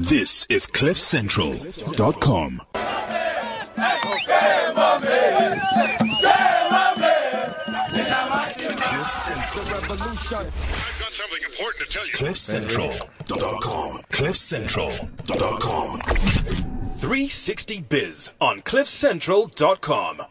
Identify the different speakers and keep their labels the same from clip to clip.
Speaker 1: This is CliffCentral.com.
Speaker 2: I've got something important to tell you.
Speaker 1: CliffCentral.com. CliffCentral.com. 360 Biz on CliffCentral.com.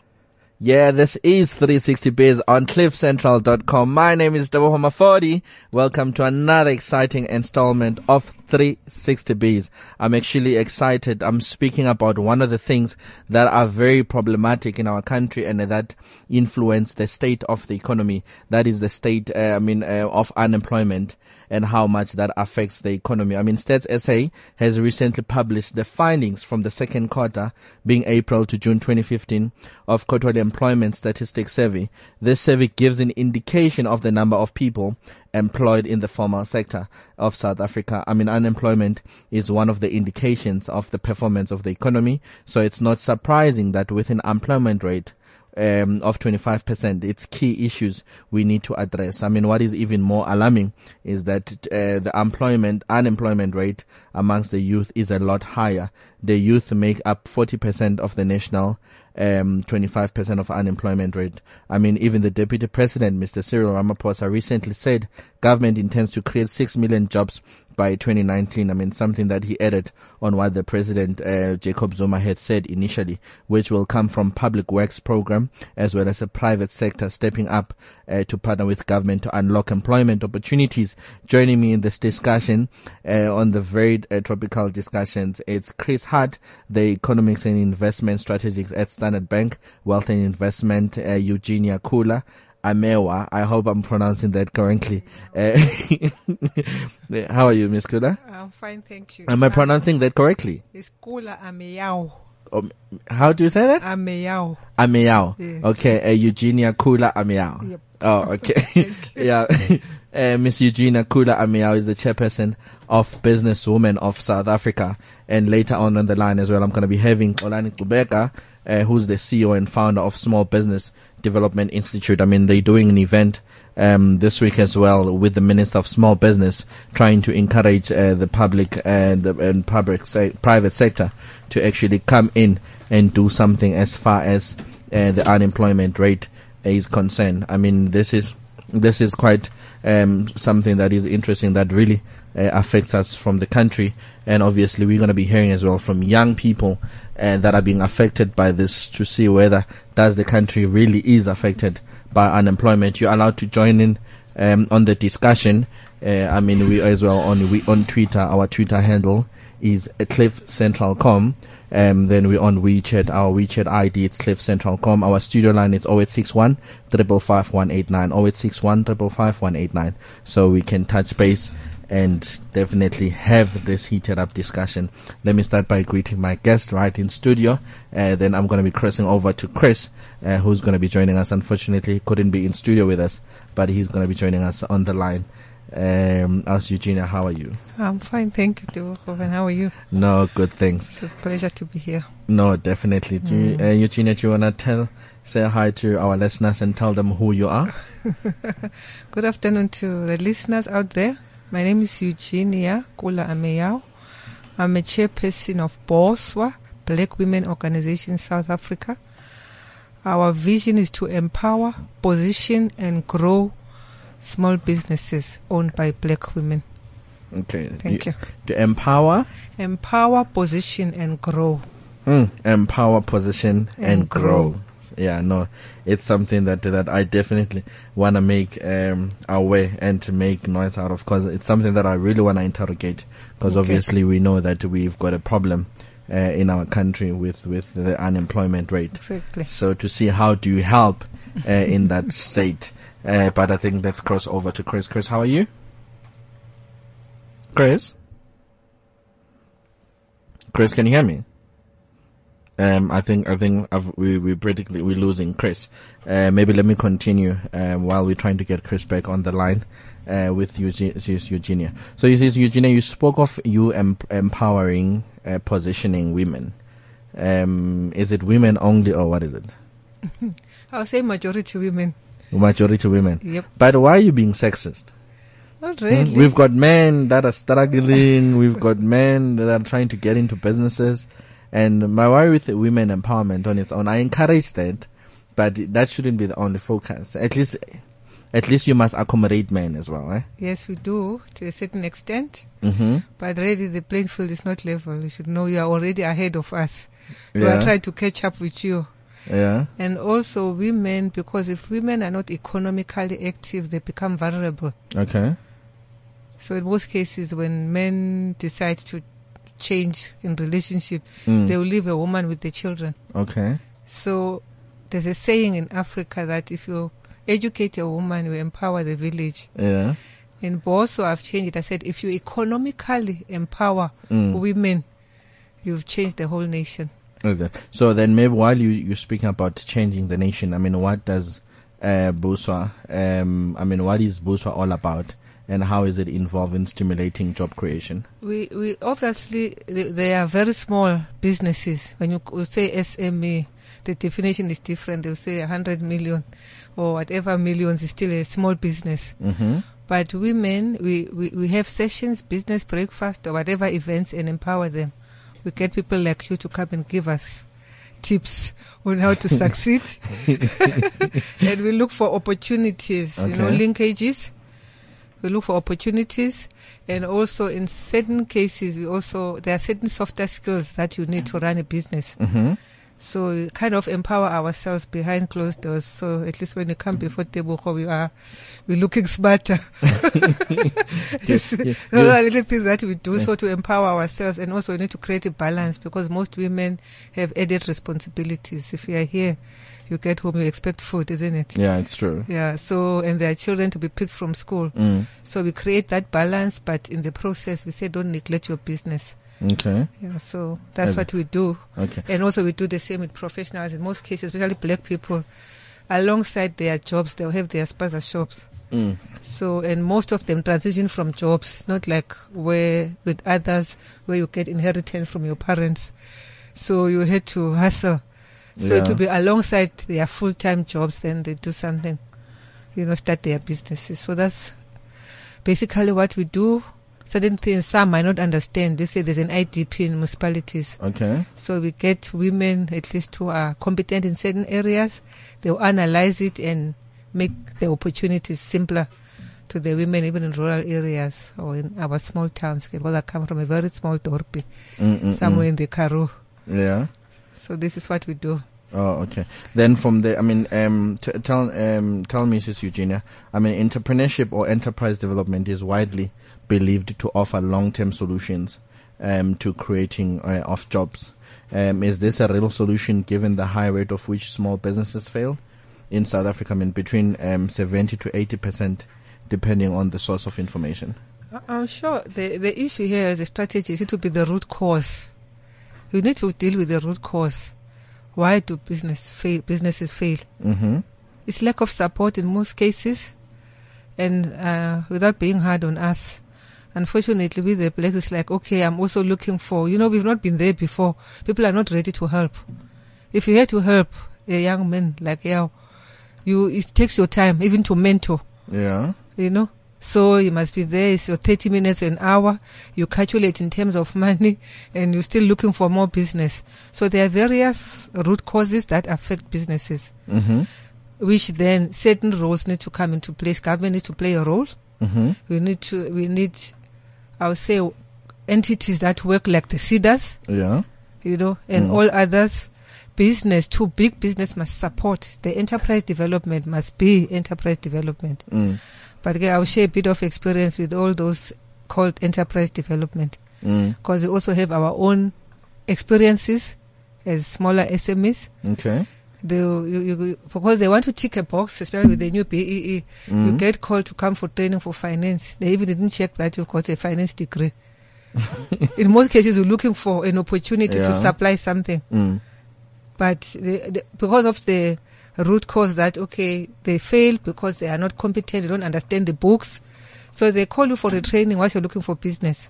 Speaker 3: Yeah, this is 360 Biz on cliffcentral.com. My name is Dabo Mafodi. Welcome to another exciting installment of 360 Biz. I'm actually excited. I'm speaking about one of the things that are very problematic in our country and that influence the state of the economy. That is the state, uh, I mean, uh, of unemployment and how much that affects the economy. I mean, Stats SA has recently published the findings from the second quarter, being April to June 2015, of quarterly employment statistics survey. This survey gives an indication of the number of people employed in the formal sector of South Africa. I mean, unemployment is one of the indications of the performance of the economy. So it's not surprising that with an employment rate um, of 25%. It's key issues we need to address. I mean, what is even more alarming is that uh, the employment, unemployment rate amongst the youth is a lot higher. The youth make up 40% of the national um, 25% of unemployment rate. I mean, even the deputy president, Mr. Cyril Ramaphosa, recently said government intends to create 6 million jobs by 2019. I mean, something that he added on what the president, uh, Jacob Zuma had said initially, which will come from public works program as well as a private sector stepping up uh, to partner with government to unlock employment opportunities. Joining me in this discussion, uh, on the very uh, tropical discussions, it's Chris Hart, the economics and investment strategist at Standard Bank, Wealth and Investment, uh, Eugenia Kula, Amewa. I hope I'm pronouncing that correctly. Uh, how are you, Miss Kula?
Speaker 4: I'm fine, thank you.
Speaker 3: Am I pronouncing that correctly?
Speaker 4: It's Kula Ameyao.
Speaker 3: Um, how do you say that?
Speaker 4: Ameyao.
Speaker 3: Ameao.
Speaker 4: Yes.
Speaker 3: Okay, uh, Eugenia Kula Ameao.
Speaker 4: Yep.
Speaker 3: Oh, okay. yeah. Uh, Miss Eugenia Kula Ameao is the chairperson of Businesswomen of South Africa. And later on on the line as well, I'm going to be having Olani Kubeka, uh, who's the CEO and founder of Small Business Development Institute. I mean, they're doing an event um, this week as well with the Minister of Small Business, trying to encourage uh, the public and the and public se- private sector to actually come in and do something as far as uh, the unemployment rate is concerned. I mean, this is this is quite um, something that is interesting that really uh, affects us from the country, and obviously we're going to be hearing as well from young people uh, that are being affected by this to see whether does the country really is affected by unemployment. You're allowed to join in um, on the discussion. Uh, I mean, we as well on we on Twitter. Our Twitter handle is cliffcentral.com. Um, then we're on WeChat. Our WeChat ID it's cliffcentral.com. Our studio line is 0861 555 189. 0861 555 189. So we can touch base and definitely have this heated up discussion. Let me start by greeting my guest right in studio. Uh, then I'm going to be crossing over to Chris, uh, who's going to be joining us. Unfortunately, he couldn't be in studio with us, but he's going to be joining us on the line. Um, as Eugenia, how are you?
Speaker 4: I'm fine, thank you. How are you?
Speaker 3: No, good thanks.
Speaker 4: It's a pleasure to be here.
Speaker 3: No, definitely. Do you, uh, Eugenia, do you want to tell, say hi to our listeners and tell them who you are?
Speaker 4: Good afternoon to the listeners out there. My name is Eugenia Kula Ameyao. I'm a chairperson of BOSWA, Black Women Organization South Africa. Our vision is to empower, position, and grow small businesses owned by black women.
Speaker 3: Okay.
Speaker 4: Thank you.
Speaker 3: To empower,
Speaker 4: Empower, position, and grow.
Speaker 3: mm, empower, position, and,
Speaker 4: And
Speaker 3: grow.
Speaker 4: grow.
Speaker 3: Yeah, no, it's something that that I definitely want to make um aware and to make noise out of because it's something that I really want to interrogate because
Speaker 4: Okay.
Speaker 3: obviously we know that we've got a problem uh, in our country with with the unemployment rate.
Speaker 4: Exactly.
Speaker 3: So to see how do you help uh, in that state. Uh, but I think let's cross over to Chris. Chris, how are you? Chris? Chris, can you hear me? Um, I think I think I've, we we practically we're losing Chris. Uh, maybe let me continue um, while we're trying to get Chris back on the line uh, with Eugenia. Eugenia. So you says Eugenia, you spoke of you em- empowering, uh, positioning women. Um, is it women only or what is it?
Speaker 4: I'll say majority women.
Speaker 3: Majority women.
Speaker 4: Yep.
Speaker 3: But why are you being sexist?
Speaker 4: Not really.
Speaker 3: We've got men that are struggling. We've got men that are trying to get into businesses. And my worry with women empowerment on its own, I encourage that, but that shouldn't be the only focus. At least, at least you must accommodate men as well, eh?
Speaker 4: yes, we do to a certain extent.
Speaker 3: Mm-hmm.
Speaker 4: But really, the playing field is not level. You should know you are already ahead of us. We
Speaker 3: Yeah.
Speaker 4: are trying to catch up with you.
Speaker 3: Yeah.
Speaker 4: And also women, because if women are not economically active, they become vulnerable.
Speaker 3: Okay.
Speaker 4: So in most cases, when men decide to change in relationship,
Speaker 3: Mm.
Speaker 4: they will leave a woman with the children.
Speaker 3: Okay.
Speaker 4: So there's a saying in Africa that if you educate a woman, you empower the village.
Speaker 3: Yeah.
Speaker 4: In Boso, I've changed it. I said, if you economically empower
Speaker 3: Mm.
Speaker 4: women, you've changed the whole nation.
Speaker 3: Okay. So then maybe while you, you're speaking about changing the nation, I mean, what does, uh, BOSWA, um, I mean, what is BOSWA all about? And how is it involved in stimulating job creation?
Speaker 4: We, we obviously, they, are very small businesses. When you say SME, the definition is different. They'll say 100 million or whatever millions is still a small business.
Speaker 3: Mm-hmm.
Speaker 4: But women, we, we, we have sessions, business breakfast or whatever events and empower them. We get people like you to come and give us tips on how to succeed. and we look for opportunities, you know, linkages. We look for opportunities. And also in certain cases, we also, there are certain softer skills that you need to run a business.
Speaker 3: Mm-hmm.
Speaker 4: So we kind of empower ourselves behind closed doors. So at least when you come before Tebuko, we are, we're looking smarter. Yes.
Speaker 3: yeah,
Speaker 4: Those are little things that we do so to empower ourselves and also we need to create a balance because most women have added responsibilities. If you are here, you get home, you expect food, isn't it?
Speaker 3: Yeah, it's true.
Speaker 4: Yeah, so, and there are children to be picked from school.
Speaker 3: Mm.
Speaker 4: So we create that balance, but in the process, we say don't neglect your business.
Speaker 3: Okay.
Speaker 4: Yeah, so that's what we do.
Speaker 3: Okay.
Speaker 4: And also we do the same with professionals. In most cases, especially black people, alongside their jobs, they'll have their spaza shops.
Speaker 3: Mm.
Speaker 4: So, and most of them transition from jobs, not like where with others where you get inheritance from your parents. So you had to hustle. So
Speaker 3: Yeah.
Speaker 4: to be alongside their full-time jobs, then they do something, you know, start their businesses. So that's basically what we do. Certain things some might not understand. They say there's an IDP in municipalities.
Speaker 3: Okay.
Speaker 4: So we get women at least who are competent in certain areas. They'll analyze it and make the opportunities simpler to the women even in rural areas or in our small towns because I come from a very small dorpie
Speaker 3: mm, mm,
Speaker 4: somewhere mm. in the Karoo.
Speaker 3: Yeah.
Speaker 4: So this is what we do.
Speaker 3: Oh, okay. Then from there, I mean, um, t- tell um, tell me, Sis Eugenia. I mean, entrepreneurship or enterprise development is widely believed to offer long-term solutions um, to creating uh, of jobs. Um, is this a real solution given the high rate of which small businesses fail in South Africa? I mean, between um, 70 to 80 percent, depending on the source of information.
Speaker 4: I'm sure the, the issue here is a strategy. It will be the root cause. You need to deal with the root cause. Why do business fail, businesses fail?
Speaker 3: Mm-hmm.
Speaker 4: It's lack of support in most cases, and uh, without being hard on us. Unfortunately, with the blacks, it's like, okay, I'm also looking for, you know, we've not been there before. People are not ready to help. If you had to help a young man like you, you it takes your time even to mentor,
Speaker 3: Yeah.
Speaker 4: you know. So you must be there. It's your 30 minutes, an hour. You calculate in terms of money, and you're still looking for more business. So there are various root causes that affect businesses
Speaker 3: Mm-hmm.
Speaker 4: which then certain roles need to come into place. Government needs to play a role.
Speaker 3: Mm-hmm.
Speaker 4: We need to, we need, I would say, entities that work like the SEDAs,
Speaker 3: Yeah.
Speaker 4: you know, and
Speaker 3: Mm.
Speaker 4: all others. Business, too big business must support. The enterprise development must be enterprise development.
Speaker 3: Mm.
Speaker 4: But again, I'll share a bit of experience with all those called enterprise development
Speaker 3: Mm.
Speaker 4: because we also have our own experiences as smaller SMEs.
Speaker 3: Okay.
Speaker 4: They, you, you, because they want to tick a box, especially with the new BEE. You
Speaker 3: Mm.
Speaker 4: get called to come for training for finance. They even didn't check that you've got a finance degree. In most cases, you're looking for an opportunity to supply something.
Speaker 3: Mm.
Speaker 4: But the, the, because of the root cause that, okay, they fail because they are not competent, they don't understand the books. So they call you for the training while you're looking for business.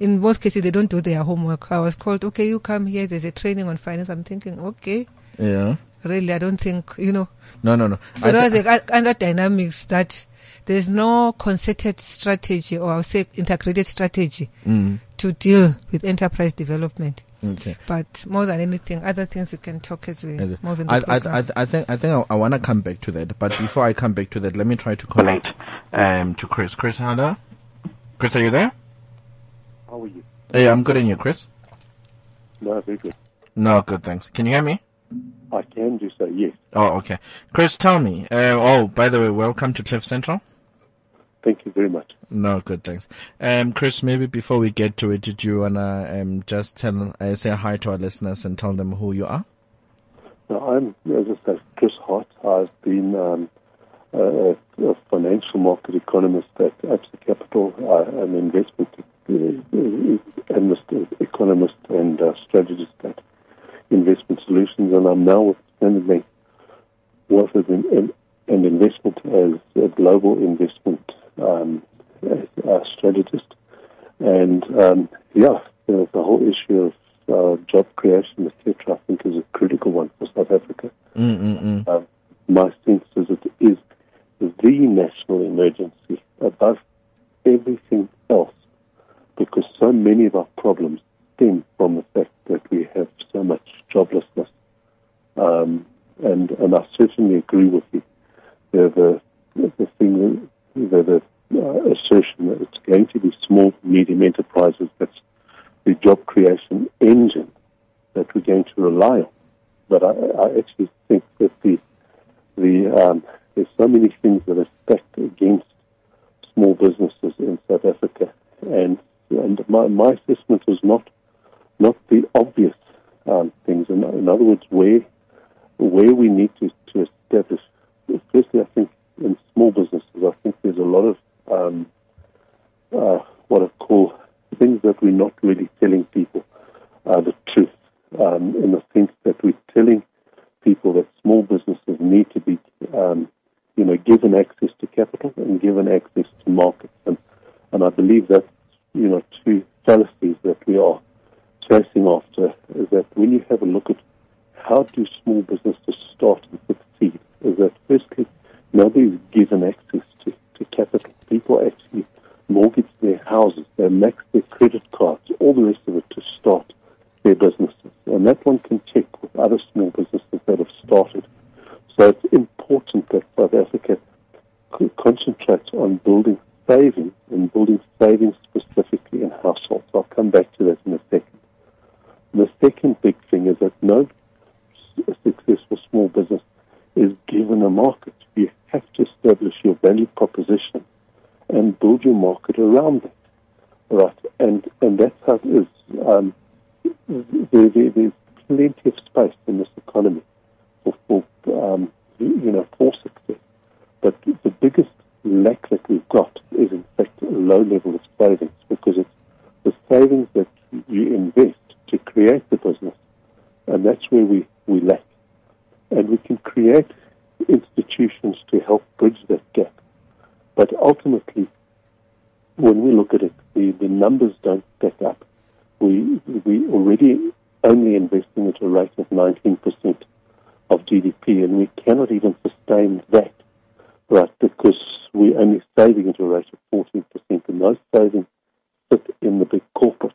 Speaker 4: In most cases, they don't do their homework. I was called, okay, you come here, there's a training on finance. I'm thinking, okay,
Speaker 3: Yeah.
Speaker 4: really, I don't think, you know,
Speaker 3: No, no, no.
Speaker 4: so
Speaker 3: thi-
Speaker 4: are the other dynamics that there's no concerted strategy or I would say integrated strategy
Speaker 3: Mm.
Speaker 4: to deal with enterprise development.
Speaker 3: Okay.
Speaker 4: But more than anything, other things we can talk as we move in the
Speaker 3: I, I. I, I think I think I, I want to come back to that, but before I come back to that, let me try to connect um to Chris. Chris, hello. Chris, are you there?
Speaker 5: How are you?
Speaker 3: Hey, I'm good, and you, Chris?
Speaker 5: No, very good.
Speaker 3: No, good, thanks. Can you hear me?
Speaker 5: I can do so, yes.
Speaker 3: Oh, okay. Chris, tell me. Uh, oh, by the way, welcome to Cliff Central.
Speaker 5: Thank you very much.
Speaker 3: No, good, thanks. Um, Chris, maybe before we get to it, did you wanna um just tell uh, say hi to our listeners and tell them who you are?
Speaker 5: Now, I'm, as I say, Chris Hart. I've been um, a, a financial market economist at Absa Capital, uh, an investment uh, analyst, uh, economist, and uh, strategist at Investment Solutions, and I'm now with Standard Bank, worth as an, an, an investment as a global investment um, as a strategist. And um, yeah, the, the whole issue of uh, job creation, etc., I think is a critical one for South Africa.
Speaker 3: Mm-mm-mm.
Speaker 5: Um, my sense is it is the national emergency above everything else because so many of our problems stem from the fact that we have so much joblessness. Um, and, and I certainly agree with you. The, the, the thing, the, the uh, assertion that it's going to be small, medium enterprises that's the job creation engine that we're going to rely on. But I, I actually think that the the um, there's so many things that are stacked against small businesses in South Africa, and and my, my assessment was not not the obvious um, things. In, in other words, where where we need to, to establish. especially I think in small businesses, I think there's a lot of um, uh, what I call things that we're not really telling people uh, the truth, um, in the sense that we're telling people that small businesses need to be, um, you know, given access to capital and given access to markets, and and I believe that you know two fallacies that we are chasing after is that when you have a look at how do small businesses start and succeed, is that firstly nobody's given access to, to capital. People actually mortgage their houses, they max their credit cards, all the rest of it to start their businesses. And that one can check with other small businesses that have started. So it's important that South Africa co- concentrates on building savings and building savings specifically in households. I'll come back to that in a second. The second big thing is that no successful small business is given a market. You have to establish your value proposition and build your market around it. Right, and and that's how it is. Um, there, there, there's plenty of space in this economy for, for um, you know for success. But the biggest lack that we've got is in fact a low level of savings because it's the savings that you invest to create the business, and that's where we, we lack. And we can create institutions to help bridge that gap. But ultimately, when we look at it, the, the numbers don't stack up. We we already only investing at a rate of 19% of GDP, and we cannot even sustain that, right? Because we're only saving at a rate of 14%, and those savings sit in the big corporates,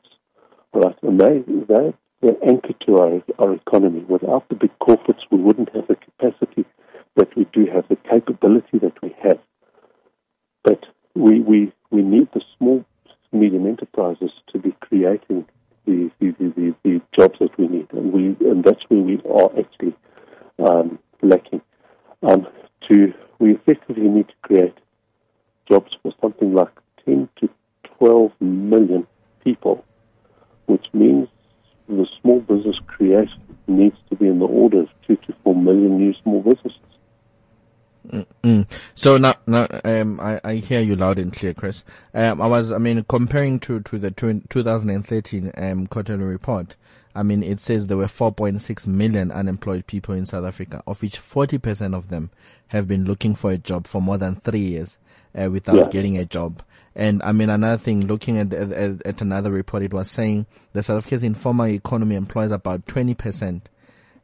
Speaker 5: right? And they they they're anchored to our our economy. Without the big corporates, we wouldn't have the capacity that we do have, the capability that we have. But we we we need the small medium enterprises to be creating the the, the, the, the jobs that we need, and we and that's where we are actually um, lacking. Um, to we effectively need to create jobs for something like 10 to 12 million people, which means the small business creation needs to be in the order of 2 to 4 million new small businesses.
Speaker 3: Mm. So now, now, um, I, I hear you loud and clear, Chris. Um, I was, I mean, comparing to, to the tw- 2013, um, quarterly report, I mean, it says there were 4.6 million unemployed people in South Africa, of which 40% of them have been looking for a job for more than three years, uh, without
Speaker 5: Yeah.
Speaker 3: getting a job. And I mean, another thing, looking at, at, at another report, it was saying the South Africa's informal economy employs about 20%,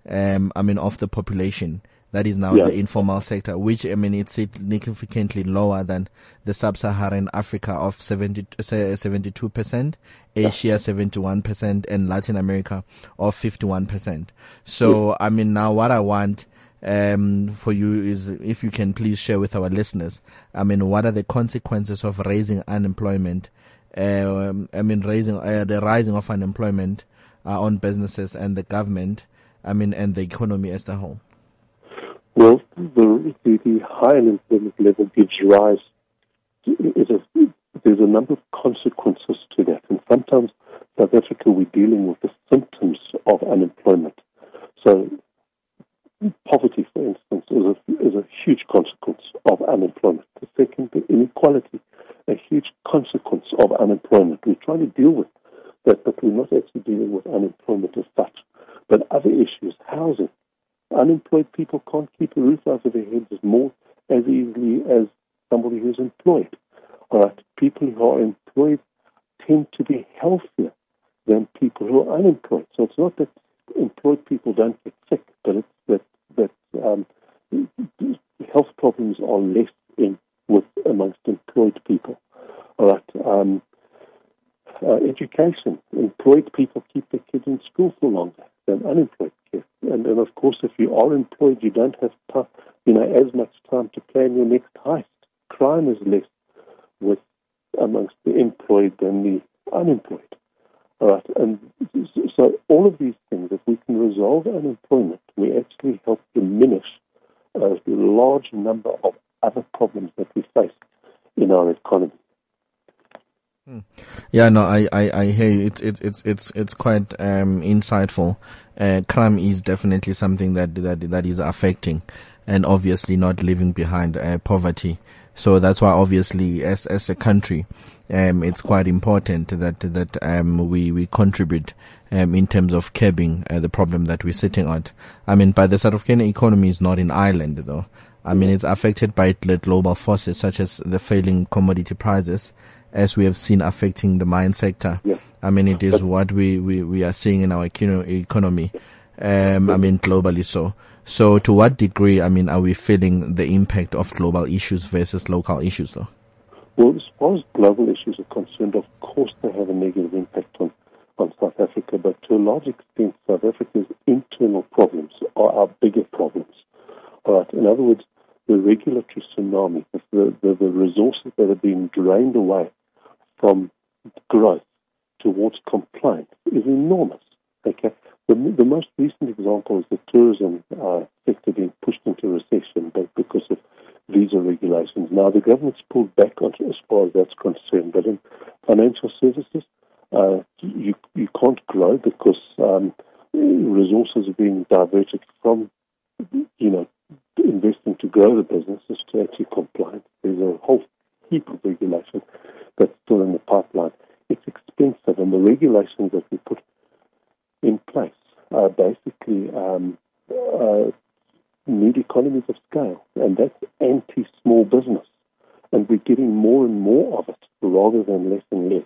Speaker 3: um, I mean, of the population. That is now the informal sector, which I mean it's significantly lower than the sub-Saharan Africa of 70, 72%, Asia 71%, and Latin America of 51%. So I mean now what I want um, for you is if you can please share with our listeners. I mean, what are the consequences of raising unemployment? Um, I mean, raising uh, the rising of unemployment uh, on businesses and the government. I mean, and the economy as a whole.
Speaker 5: Well, the, the, the high unemployment level gives rise to, a, there's a number of consequences to that. And sometimes South Africa, we're dealing with the symptoms of unemployment. So poverty, for instance, is a, is a huge consequence of unemployment. The second, inequality, a huge consequence of unemployment. We're trying to deal with that, but we're not actually dealing with unemployment as such. But other issues, housing. Unemployed people can't keep a roof over their heads as more as easily as somebody who's employed. All right, people who are employed tend to be healthier than people who are unemployed. So it's not that employed people don't get sick, but it's that that um, health problems are less in with amongst employed people. All right. Um, uh, education. Employed people keep their kids in school for longer than unemployed kids. And of course, if you are employed, you don't have you know, as much time to plan your next heist. Crime is less with amongst the employed than the unemployed. All right. And so all of these things, if we can resolve unemployment, we actually help diminish uh, a large number of other problems that we face in our economy.
Speaker 3: Yeah, no, I, I, I hear you. It's, it's, it's, it's, it's quite, um, insightful. Uh, crime is definitely something that, that, that is affecting and obviously not leaving behind, uh, poverty. So that's why obviously as, as a country, um, it's quite important that, that, um, we, we contribute, um, in terms of curbing, uh, the problem that we're sitting at. I mean, by the side South African economy is not in Ireland though. I mean, it's affected by global forces such as the failing commodity prices, as we have seen affecting the mine sector. I mean, it is what we, we, we are seeing in our economy. Um, I mean, globally so. So to what degree, I mean, are we feeling the impact of global issues versus local issues though?
Speaker 5: Well, as far as global issues are concerned, of course they have a negative impact on, on South Africa, but to a large extent, South Africa's internal problems are our bigger problems. All right. In other words, the regulatory tsunami, the, the, the resources that are being drained away from growth towards compliance is enormous. Okay. The, the most recent example is the tourism uh, sector being pushed into recession because of visa regulations. Now, the government's pulled back on as far as that's concerned, but in financial services, uh, you, you can't grow because um, resources are being diverted from, you know, investing to grow the businesses to actually comply. There's a whole heap of regulation that's still in the pipeline. It's expensive, and the regulations that we put in place are basically um, uh, need economies of scale, and that's anti-small business. And we're getting more and more of it rather than less and less.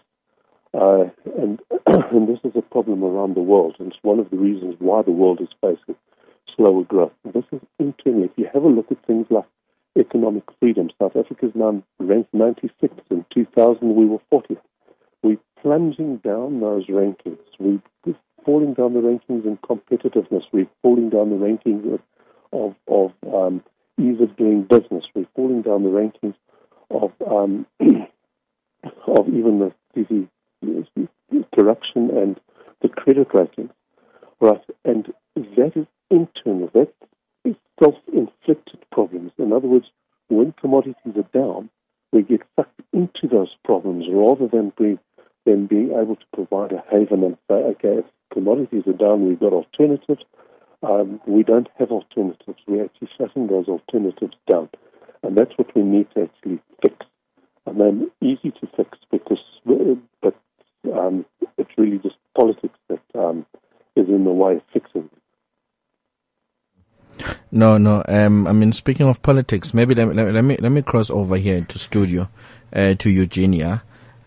Speaker 5: Uh, and, and this is a problem around the world, and it's one of the reasons why the world is facing slower growth. This is internally. If you have a look at things like economic freedom, South Africa is now ranked 96th. In 2000, we were 40th. We're plunging down those rankings. We're falling down the rankings in competitiveness. We're falling down the rankings of of, of um, ease of doing business. We're falling down the rankings of um, of even the, the, the corruption and the credit ratings. Right, and that is internal. That is self-inflicted problems. In other words, when commodities are down, we get sucked into those problems rather than being than being able to provide a haven and say, okay, if commodities are down, we've got alternatives. Um, we don't have alternatives. We're actually shutting those alternatives down. And that's what we need to actually fix. And then easy to fix because, but um, it's really just politics that um, is in the way of fixing it.
Speaker 3: No, no. Um, I mean, speaking of politics, maybe let, let, let me let me cross over here to studio, uh, to Eugenia.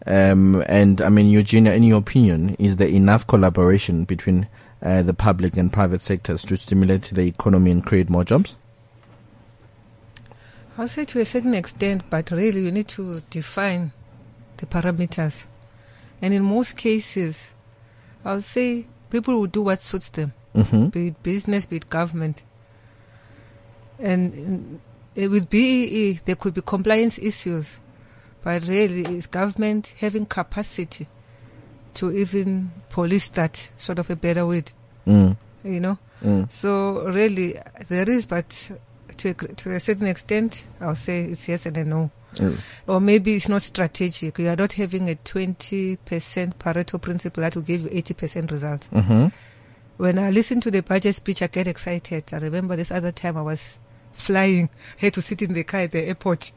Speaker 3: Um, and I mean, Eugenia, in your opinion, is there enough collaboration between uh, the public and private sectors to stimulate the economy and create more jobs?
Speaker 4: I'll say to a certain extent, but really you need to define the parameters. And in most cases, I'll say people will do what suits them,
Speaker 3: Mm-hmm.
Speaker 4: be it business, be it government. And with BEE, there could be compliance issues, but really is government having capacity to even police that sort of a better way,
Speaker 3: Mm.
Speaker 4: you know?
Speaker 3: Mm.
Speaker 4: So really, there is, but to a, to a certain extent, I'll say it's yes and a no.
Speaker 3: Mm.
Speaker 4: Or maybe it's not strategic. You are not having a 20% Pareto principle that will give you 80% results.
Speaker 3: Mm-hmm.
Speaker 4: When I listen to the budget speech, I get excited. I remember this other time I was flying, had to sit in the car at the airport.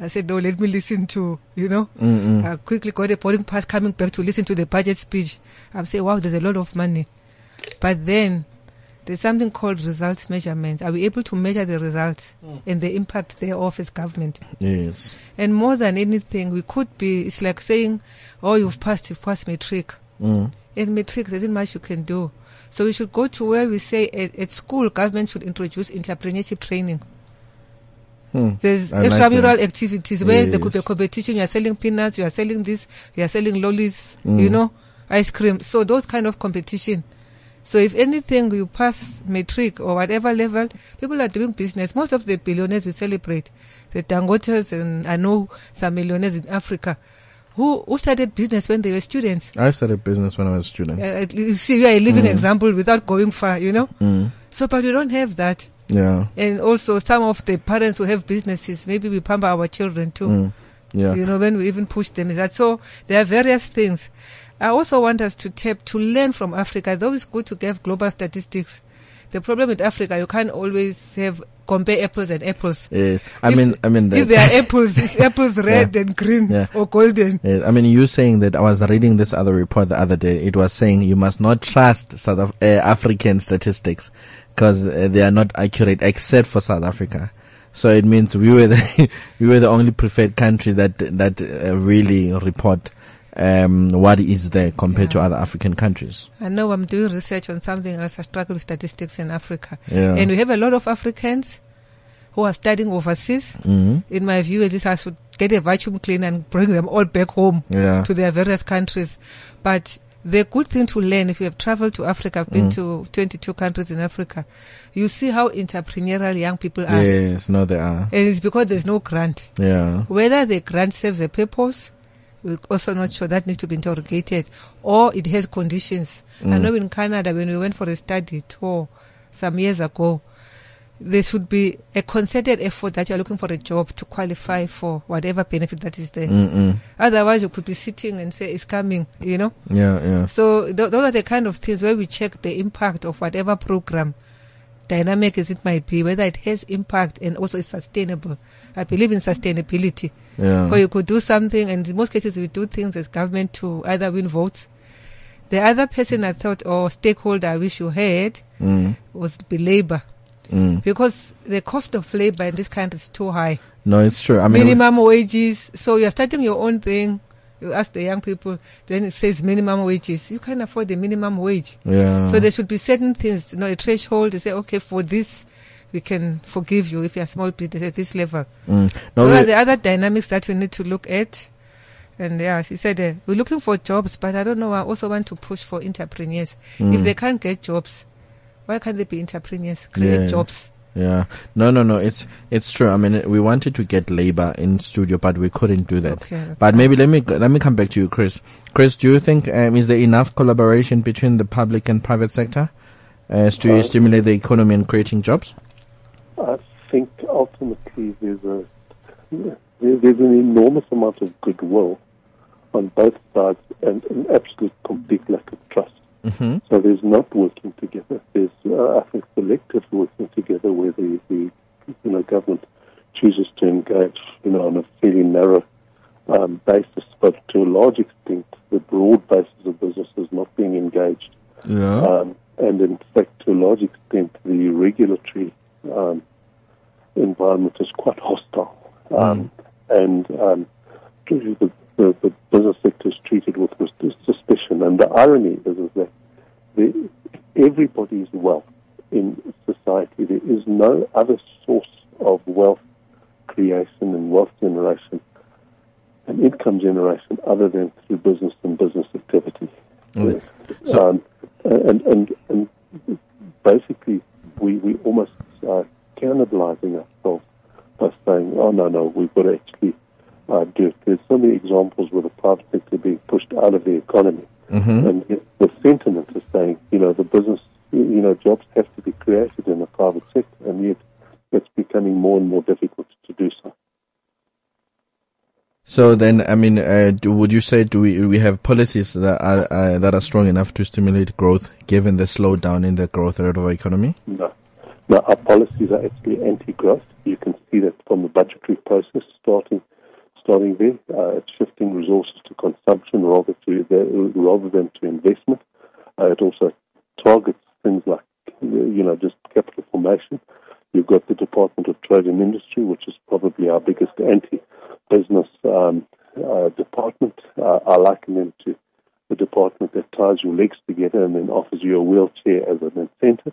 Speaker 4: I said, no, let me listen to, you know,
Speaker 3: Mm-mm.
Speaker 4: I quickly got a boarding pass coming back to listen to the budget speech. I'm saying, wow, there's a lot of money. But then there's something called results measurement. Are we able to measure the results and the impact thereof as government?
Speaker 3: Yes.
Speaker 4: And more than anything, we could be, it's like saying, oh, you've passed, you've passed matric.
Speaker 3: Mm.
Speaker 4: In matric, there isn't much you can do. So we should go to where we say at, at school, government should introduce entrepreneurship training.
Speaker 3: Hmm.
Speaker 4: There's
Speaker 3: I
Speaker 4: extramural
Speaker 3: that.
Speaker 4: activities where there could be a competition. You are selling peanuts, you are selling this, you are selling lollies,
Speaker 3: Mm.
Speaker 4: you know, ice cream. So those kind of competition. So if anything, you pass matric or whatever level, people are doing business. Most of the billionaires we celebrate, the Dangotes and I know some millionaires in Africa who, who started business when they were students.
Speaker 3: I started business when I was a student.
Speaker 4: Uh, you see, we are a living example without going far, you know.
Speaker 3: Mm.
Speaker 4: So, but we don't have that.
Speaker 3: Yeah.
Speaker 4: And also, some of the parents who have businesses, maybe we pamper our children too.
Speaker 3: Mm. Yeah.
Speaker 4: You know, when we even push them, is that so? There are various things. I also want us to tap to learn from Africa. Though it's good to give global statistics. The problem with Africa, you can't always have compare apples and apples.
Speaker 3: Yeah. I
Speaker 4: If-
Speaker 3: mean, I mean,
Speaker 4: If there are apples, it's apples red and green
Speaker 3: Yeah.
Speaker 4: or golden.
Speaker 3: Yeah, I mean, you saying that I was reading this other report the other day. It was saying you must not trust South Af- uh, African statistics because uh, they are not accurate except for South Africa. So it means we were the we were the only preferred country that that uh, really report um, what is there compared to other African countries.
Speaker 4: I know I'm doing research on something else. I struggle with statistics in Africa.
Speaker 3: Yeah.
Speaker 4: And we have a lot of Africans who are studying overseas.
Speaker 3: hmm
Speaker 4: In my view, at least I should get a vacuum cleaner and bring them all back home
Speaker 3: Yeah.
Speaker 4: to their various countries. But the good thing to learn, if you have traveled to Africa, I've been
Speaker 3: Mm.
Speaker 4: to 22 countries in Africa, you see how entrepreneurial young people are.
Speaker 3: Yes. No, they are.
Speaker 4: And it's because there's no grant.
Speaker 3: Yeah.
Speaker 4: Whether the grant serves a purpose, we're also not sure. That needs to be interrogated. Or it has conditions. I
Speaker 3: Mm.
Speaker 4: know in Canada, when we went for a study tour some years ago, there should be a concerted effort that you're looking for a job to qualify for whatever benefit that is there.
Speaker 3: Mm-mm.
Speaker 4: Otherwise, you could be sitting and say, it's coming, you know?
Speaker 3: Yeah. Yeah.
Speaker 4: So th- those are the kind of things where we check the impact of whatever program, dynamic as it might be, whether it has impact and also is sustainable. I believe in sustainability.
Speaker 3: Yeah.
Speaker 4: Or you could do something, and in most cases we do things as government to either win votes. The other person I thought, or stakeholder I wish you had,
Speaker 3: Mm.
Speaker 4: was be labor.
Speaker 3: Mm.
Speaker 4: Because the cost of labor in this country is too high.
Speaker 3: No, it's true. I mean,
Speaker 4: minimum wages. So you're starting your own thing. You ask the young people, then it says minimum wages. You can't afford the minimum wage.
Speaker 3: yeah.
Speaker 4: So there should be certain things, you know, a threshold to say, okay, for this, we can forgive you if you're a small business at this level.
Speaker 3: Mm.
Speaker 4: Those are the other dynamics that we need to look at. And yeah, she said, uh, we're looking for jobs, but I don't know. I also want to push for entrepreneurs. If
Speaker 3: Mm.
Speaker 4: they can't get jobs, why can't they be entrepreneurs? Create
Speaker 3: Yeah.
Speaker 4: jobs.
Speaker 3: Yeah. No, no, no. It's it's true. I mean, we wanted to get labor in studio, but we couldn't do that.
Speaker 4: Okay,
Speaker 3: but
Speaker 4: fine.
Speaker 3: maybe let me let me come back to you, Chris. Chris, do you think um, is there enough collaboration between the public and private sector as to
Speaker 5: Uh,
Speaker 3: stimulate the economy and creating jobs?
Speaker 5: I think ultimately there's a there's an enormous amount of goodwill on both sides and an absolute complete lack of trust.
Speaker 3: Mm-hmm.
Speaker 5: So there's not working together. There's uh, I think selective working together where the, the you know government chooses to engage you know on a fairly narrow um, basis, but to a large extent the broad basis of business is not being engaged.
Speaker 3: Yeah.
Speaker 5: Um, and in fact, to a large extent, the regulatory um, environment is quite hostile. Um, And um, the, the, the business sector is treated with sus- suspicion. And the irony is, is that the, everybody's wealth in society, there is no other source of wealth creation and wealth generation and income generation other than through business and business activity.
Speaker 3: Okay. So-
Speaker 5: um, and, and, and basically, we, we almost are cannibalizing ourselves by saying, oh, no, no, we've got to actually uh, do. There's so many examples where the private sector being pushed out of the economy. And the sentiment is saying, you know, the business, you know, jobs have to be created in the private sector, and yet it's becoming more and more difficult to do so.
Speaker 3: So then, I mean, uh, do, would you say do we we have policies that are uh, that are strong enough to stimulate growth, given the slowdown in the growth rate of our economy?
Speaker 5: No. No, our policies are actually anti-growth. You can see that from the budgetary process starting starting there. Uh, it's shifting resources to consumption rather to the, rather than to investment. Uh, it also targets things like you know just capital formation. You've got the Department of Trade and Industry, which is probably our biggest anti-business um, uh, department. Uh, I liken them to the department that ties your legs together and then offers you a wheelchair as an incentive.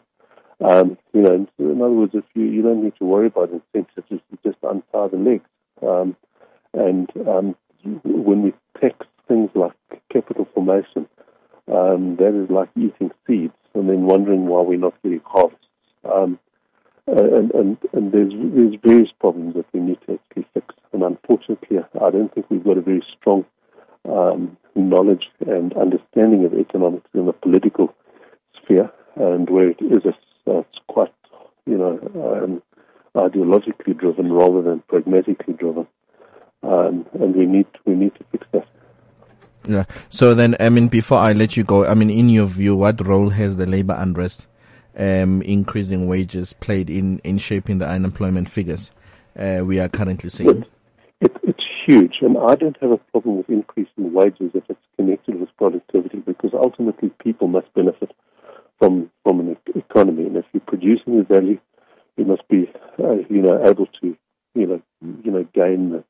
Speaker 5: Um, you know, in, other words, if you you don't need to worry about incentives, just untie the legs. Um, and um, when we tax things like capital formation, um, that is like eating seeds and then wondering why we're not getting harvests. Um, and, and, and there's, there's various problems that we need to actually fix. And unfortunately, I don't think we've got a very strong um, knowledge and understanding of economics in the political sphere, and where it is, a, it's quite, you know, um, ideologically driven rather than pragmatically driven. Um, and we need we need to fix that.
Speaker 3: Yeah. So then, I mean, before I let you go, I mean, in your view, what role has the labor unrest, um, increasing wages played in, in shaping the unemployment figures uh, we are currently seeing?
Speaker 5: It, it's huge, and I don't have a problem with increasing wages if it's connected with productivity, because ultimately people must benefit from from an economy, and if you're producing the value, you must be, uh, you know, able to, you know, you know, gain the,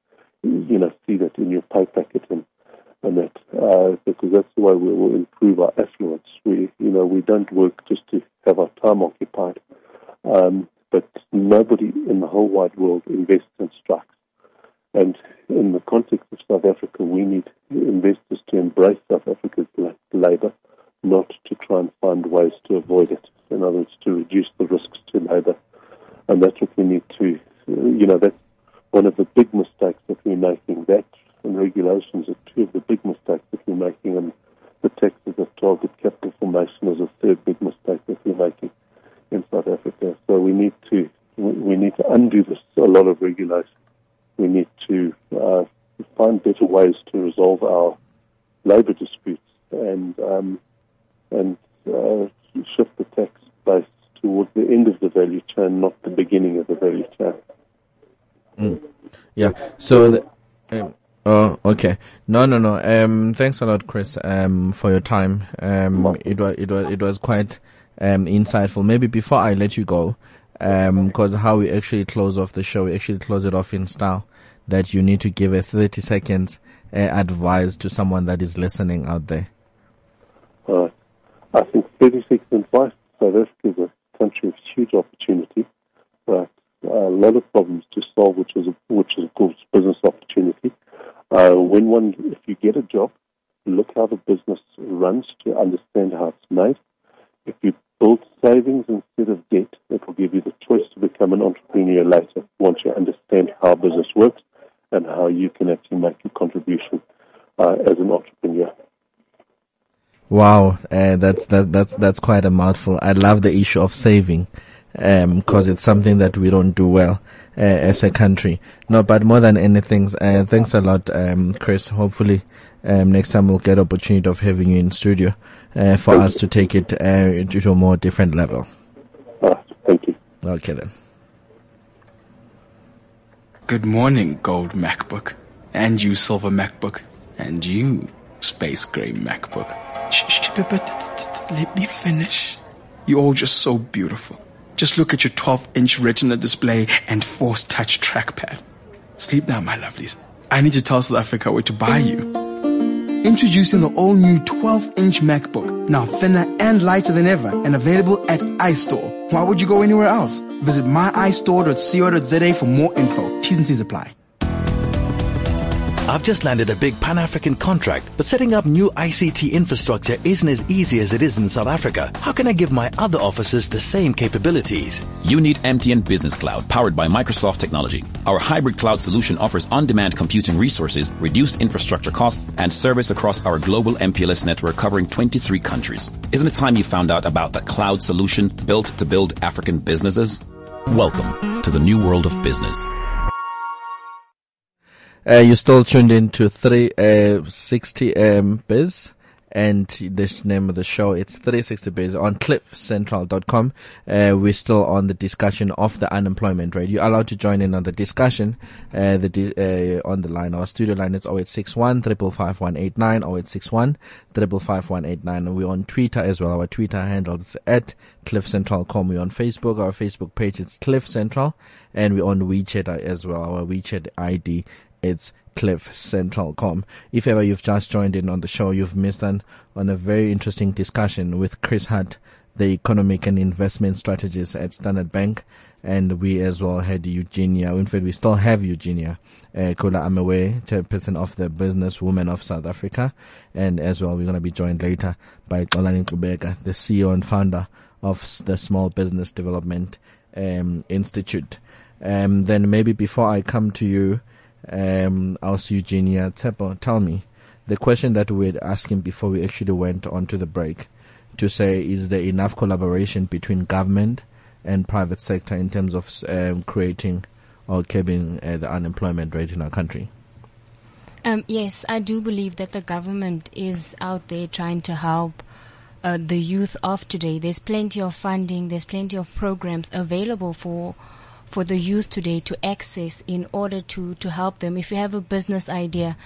Speaker 5: you know, see that in your pay packet and and that uh, because that's the way we will improve our affluence. We, you know, we don't work just to have our time occupied, um, but nobody in the whole wide world invests in strikes. And in the context of South Africa, we need investors to embrace South Africa's labour, not to try and find ways to avoid it. In other words, to reduce the risks to labour. And that's what we need to, you know, that's one of the big mistakes that we're making. That and regulations are two of the big mistakes that we're making, and the taxes that target capital formation is a third big mistake that we're making in South Africa. So we need to we we need to undo this a lot of regulation. We need to uh, find better ways to resolve our labour disputes and um, and uh, shift the tax base towards the end of the value chain, not the beginning of the value chain.
Speaker 3: Yeah. So, the, um, oh, okay. No, no, no. Um, thanks a lot, Chris, um, for your time. Um, it was, it was, it was quite, um, insightful. Maybe before I let you go, um, cause how we actually close off the show, we actually close it off in style that you need to give a 30 seconds, uh, advice to someone that is listening out there.
Speaker 5: Uh, I think 36 advice, South Africa is a country of huge opportunity, but a lot of problems to solve, which is which is of course business opportunity. Uh, when one, if you get a job, look how the business runs to understand how it's made. If you build savings instead of debt, it will give you the choice to become an entrepreneur later once you understand how business works and how you can actually make a contribution uh, as an entrepreneur.
Speaker 3: Wow, uh, that's that, that's that's quite a mouthful. I love the issue of saving, because it's something that we don't do well uh, as a country. No, but more than anything, uh, thanks a lot, um, Chris. Hopefully, um, next time we'll get opportunity of having you in studio uh, for us to take it uh, to a more different level.
Speaker 5: Uh, thank you.
Speaker 3: Okay then.
Speaker 6: Good morning, gold MacBook. And you, silver MacBook. And you, space gray MacBook. Shh, shh, but, but, but, let me finish. You're all just so beautiful. Just look at your 12 inch retina display and force touch trackpad. Sleep now, my lovelies. I need to tell South Africa where to buy you. Introducing the all new 12 inch MacBook, now thinner and lighter than ever, and available at iStore. Why would you go anywhere else? Visit myiStore.co.za for more info. T's and C's apply.
Speaker 7: I've just landed a big Pan African contract, but setting up new ICT infrastructure isn't as easy as it is in South Africa. How can I give my other offices the same capabilities?
Speaker 8: You need MTN Business Cloud, powered by Microsoft Technology. Our hybrid cloud solution offers on-demand computing resources, reduced infrastructure costs, and service across our global MPLS network covering 23 countries. Isn't it time you found out about the cloud solution built to build African businesses? Welcome to the new world of business.
Speaker 3: Uh, you're still tuned in to 360 um, Biz and the name of the show, it's 360 Biz on cliffcentral.com. Uh, we're still on the discussion of the unemployment rate. You're allowed to join in on the discussion, uh, the, di- uh, on the line. Our studio line is 0861 555 0861 555 We're on Twitter as well. Our Twitter handle is at cliffcentral.com. We're on Facebook. Our Facebook page is Cliff Central and we're on WeChat as well. Our WeChat ID it's cliffcentral.com. If ever you've just joined in on the show, you've missed an, on a very interesting discussion with Chris Hunt, the economic and investment strategist at Standard Bank. And we as well had Eugenia. In fact, we still have Eugenia uh, Kula Amewe, chairperson of the Business Women of South Africa. And as well, we're going to be joined later by Xolani Qubeka, the CEO and founder of the Small Business Development um, Institute. Um, then maybe before I come to you, um, also Eugenia Tepo, tell me the question that we were asking before we actually went on to the break to say is there enough collaboration between government and private sector in terms of um, creating or curbing uh, the unemployment rate in our country?
Speaker 9: Um, yes, I do believe that the government is out there trying to help uh, the youth of today. There's plenty of funding, there's plenty of programs available for for the youth today to access in order to, to help them. If you have a business idea,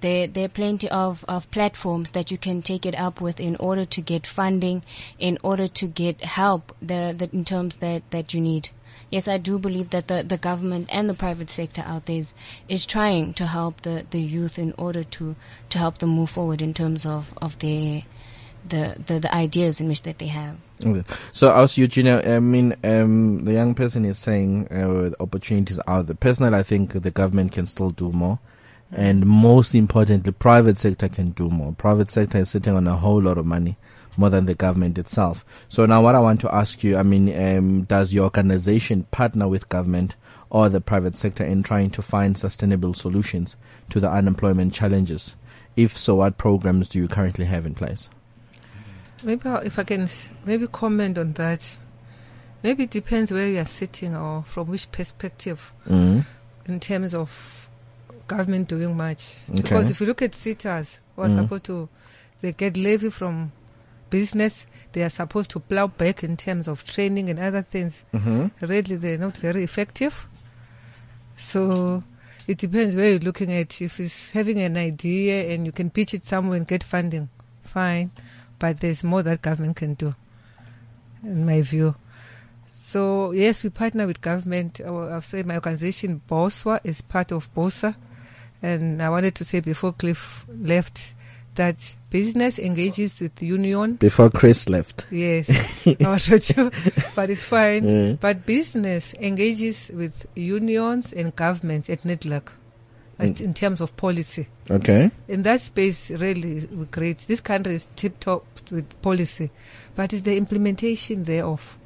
Speaker 9: there, there are plenty of, of platforms that you can take it up with in order to get funding, in order to get help the, the, in terms that, that you need. Yes, I do believe that the, the government and the private sector out there is, is trying to help the, the youth in order to, to help them move forward in terms of, of their, the, the, the ideas in which that they have.
Speaker 3: Okay. So, as Eugenia, I mean, um, the young person is saying uh, opportunities are there. Personally, I think the government can still do more. And most importantly, private sector can do more. Private sector is sitting on a whole lot of money, more than the government itself. So now what I want to ask you, I mean, um, does your organization partner with government or the private sector in trying to find sustainable solutions to the unemployment challenges? If so, what programs do you currently have in place?
Speaker 4: Maybe if I can maybe comment on that. Maybe it depends where you are sitting or from which perspective
Speaker 3: Mm.
Speaker 4: in terms of government doing much.
Speaker 3: Okay.
Speaker 4: Because if you look at SETAs, who are
Speaker 3: Mm.
Speaker 4: supposed to, they get levy from business, they are supposed to plow back in terms of training and other things.
Speaker 3: Mm-hmm.
Speaker 4: Really, they're not very effective. So it depends where you're looking at. If it's having an idea and you can pitch it somewhere and get funding, fine. But there's more that government can do, in my view. So yes, we partner with government. I've said my organization BOSWA is part of BUSA, and I wanted to say before Cliff left that business engages with union
Speaker 3: Before Chris left.
Speaker 4: Yes, I was to, but it's fine.
Speaker 3: Mm.
Speaker 4: But business engages with unions and government at NEDLAC at-
Speaker 3: Mm.
Speaker 4: in terms of policy.
Speaker 3: Okay.
Speaker 4: In that space, really, we great. This country is tip top with policy, but it's the implementation thereof.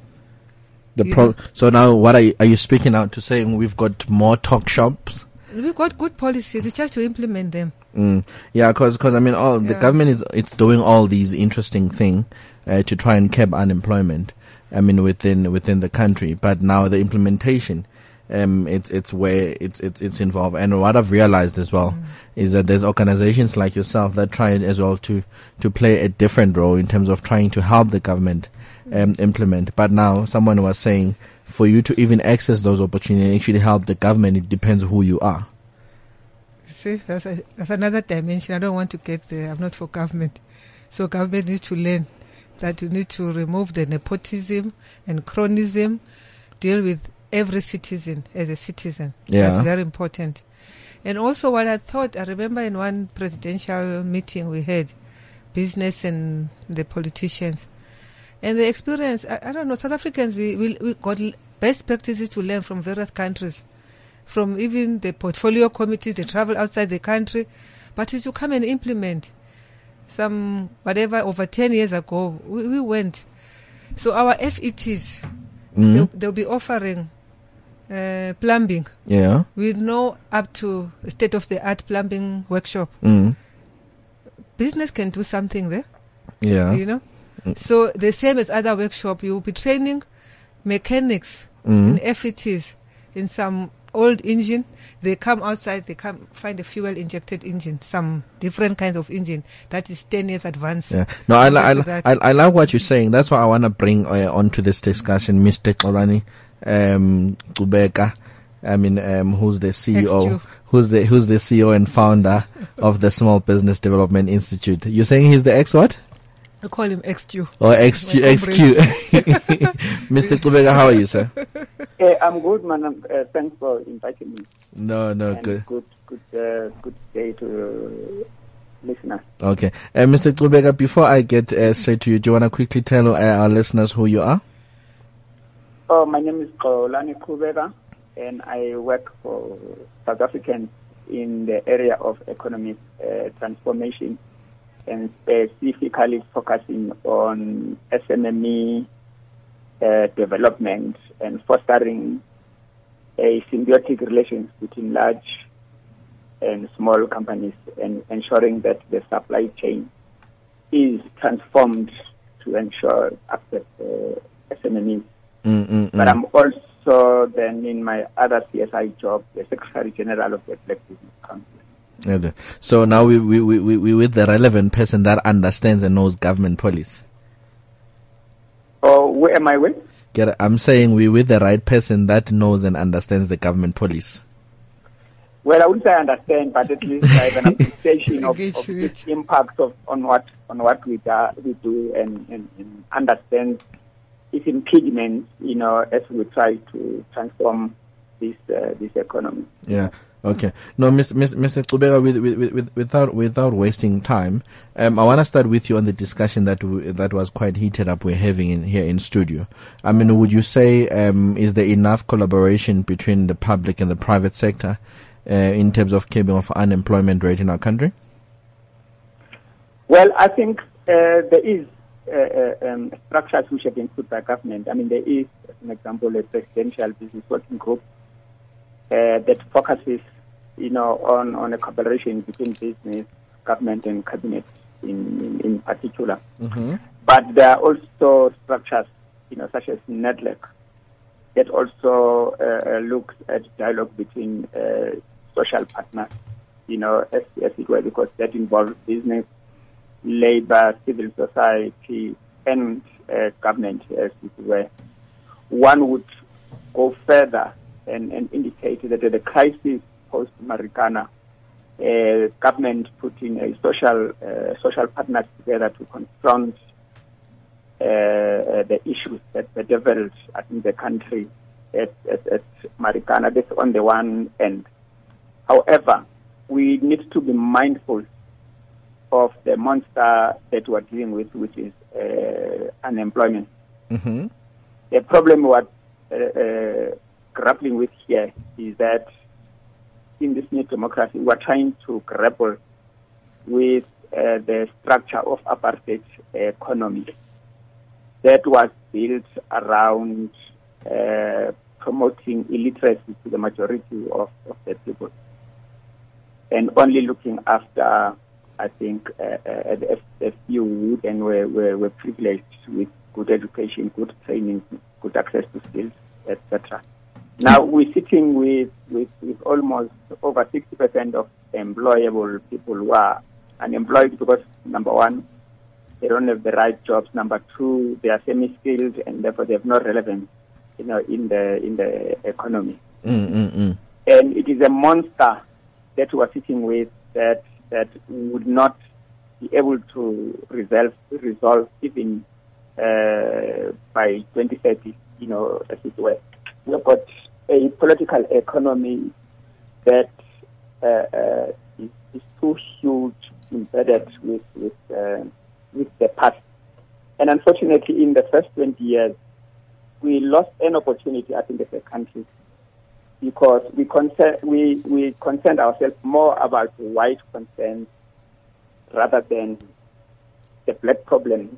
Speaker 3: The pro- so now what are you, are you speaking out to saying we've got more talk shops?
Speaker 4: We've got good policies. It's just to implement them.
Speaker 3: Mm. Yeah, because cause, I mean, all the government is it's doing all these interesting thing uh, to try and curb unemployment. I mean, within within the country, but now the implementation, um, it's it's where it's it's it's involved. And what I've realized as well is that there's organizations like yourself that try as well to to play a different role in terms of trying to help the government um, implement. But now someone was saying for you to even access those opportunities actually help the government, it depends who you are.
Speaker 4: See, that's, a, that's another dimension. I don't want to get there. I'm not for government. So government needs to learn that you need to remove the nepotism and cronism, deal with every citizen as a citizen.
Speaker 3: Yeah.
Speaker 4: That's very important. And also, what I thought, I remember in one presidential meeting we had, business and the politicians, and the experience. I, I don't know, South Africans, we, we, we got best practices to learn from various countries, from even the portfolio committees, they travel outside the country, but is to come and implement some whatever over 10 years ago we, we went so our FETs
Speaker 3: Mm.
Speaker 4: they'll, they'll be offering uh, plumbing
Speaker 3: Yeah.
Speaker 4: we know up to state of the art plumbing workshop
Speaker 3: Mm.
Speaker 4: business can do something there
Speaker 3: Yeah.
Speaker 4: you know so the same as other workshop you will be training mechanics
Speaker 3: Mm.
Speaker 4: in FETs in some old engine they come outside they come find a fuel injected engine some different kinds of engine that is 10 years advanced
Speaker 3: Yeah. No, I, li- I, li-. I, I like what you're saying. That's why I want to bring uh, onto this discussion Mr. Xolani, um, Qubeka, I mean, um, who's the CEO, who's the, who's the CEO and founder of the Small Business Development Institute. You're saying he's the ex what?
Speaker 4: I call him XQ
Speaker 3: Or XQ, XQ. Mr. Qubeka, how are you, sir?
Speaker 10: Hey, I'm good, man. Uh, thanks for inviting me.
Speaker 3: No, no,
Speaker 10: and
Speaker 3: good.
Speaker 10: good, good, uh, good day to listeners.
Speaker 3: Okay. Uh, Mr. Qubeka, before I get uh, straight to you, do you want to quickly tell uh, our listeners who you are?
Speaker 10: Oh, my name is Xolani Qubeka, and I work for South Africans in the area of economic uh, transformation, and specifically focusing on SMME uh, development and fostering a symbiotic relations between large and small companies, and ensuring that the supply chain is transformed to ensure access to SMMEs. But. I'm also then in my other CSI job, the Secretary General of the Black Business Council.
Speaker 3: Yeah, So now we, we, we, we, we with the relevant person that understands and knows government policy.
Speaker 10: Oh, where am I with?
Speaker 3: Get, I'm saying we with the right person that knows and understands the government policy.
Speaker 10: Well, I wouldn't say I understand, but at least I have an appreciation of, of
Speaker 4: Engage with
Speaker 10: its impact of, on what on what we, do, we do and, and, and understand its impediments, you know, as we try to transform this uh, this economy.
Speaker 3: Yeah. Okay. No, Mr. Mr. Qubeka, with, with, with, without without wasting time, um, I want to start with you on the discussion that w- that was quite heated up we're having in here in studio. I mean, would you say um, is there enough collaboration between the public and the private sector uh, in terms of keeping of unemployment rate in our country?
Speaker 10: Well, I think uh, there is uh, uh, um, structures which have been put by government. I mean, there is, as an example, a presidential business working group uh, that focuses, you know, on, on a collaboration between business, government, and cabinet in, in, particular.
Speaker 3: Mm-hmm.
Speaker 10: But there are also structures, you know, such as NEDLAC, that also uh, uh, looks at dialogue between uh, social partners, you know, as, as it were, because that involves business, labor, civil society, and uh, government, as it were. One would go further and, and indicate that the crisis post Marikana, uh, government putting a social uh, social partners together to confront uh, uh, the issues that bedeviled I think the country at, at, at Marikana. That's on the one end. However, we need to be mindful of the monster that we're dealing with, which is uh, unemployment.
Speaker 3: Mm-hmm.
Speaker 10: The problem we're uh, uh, grappling with here is that in this new democracy, we're trying to grapple with uh, the structure of apartheid economy that was built around uh, promoting illiteracy to the majority of, of the people and only looking after, I think, uh, uh, the, few who then were, were, were privileged with good education, good training, good access to skills, etc. Now we're sitting with, with, with almost over 60% of employable people who are unemployed because, number one, they don't have the right jobs. Number two, they are semi-skilled and therefore they have no relevance, you know, in the in the economy.
Speaker 3: Mm-mm-mm.
Speaker 10: And it is a monster that we are sitting with that that would not be able to resolve resolve even uh, by 2030. You know, as it were, we've got a political economy that uh, uh, is, is too huge, embedded with with uh, with the past. And unfortunately, in the first 20 years, we lost an opportunity, I think, as a country, because we concern we we concerned ourselves more about white concerns rather than the black problem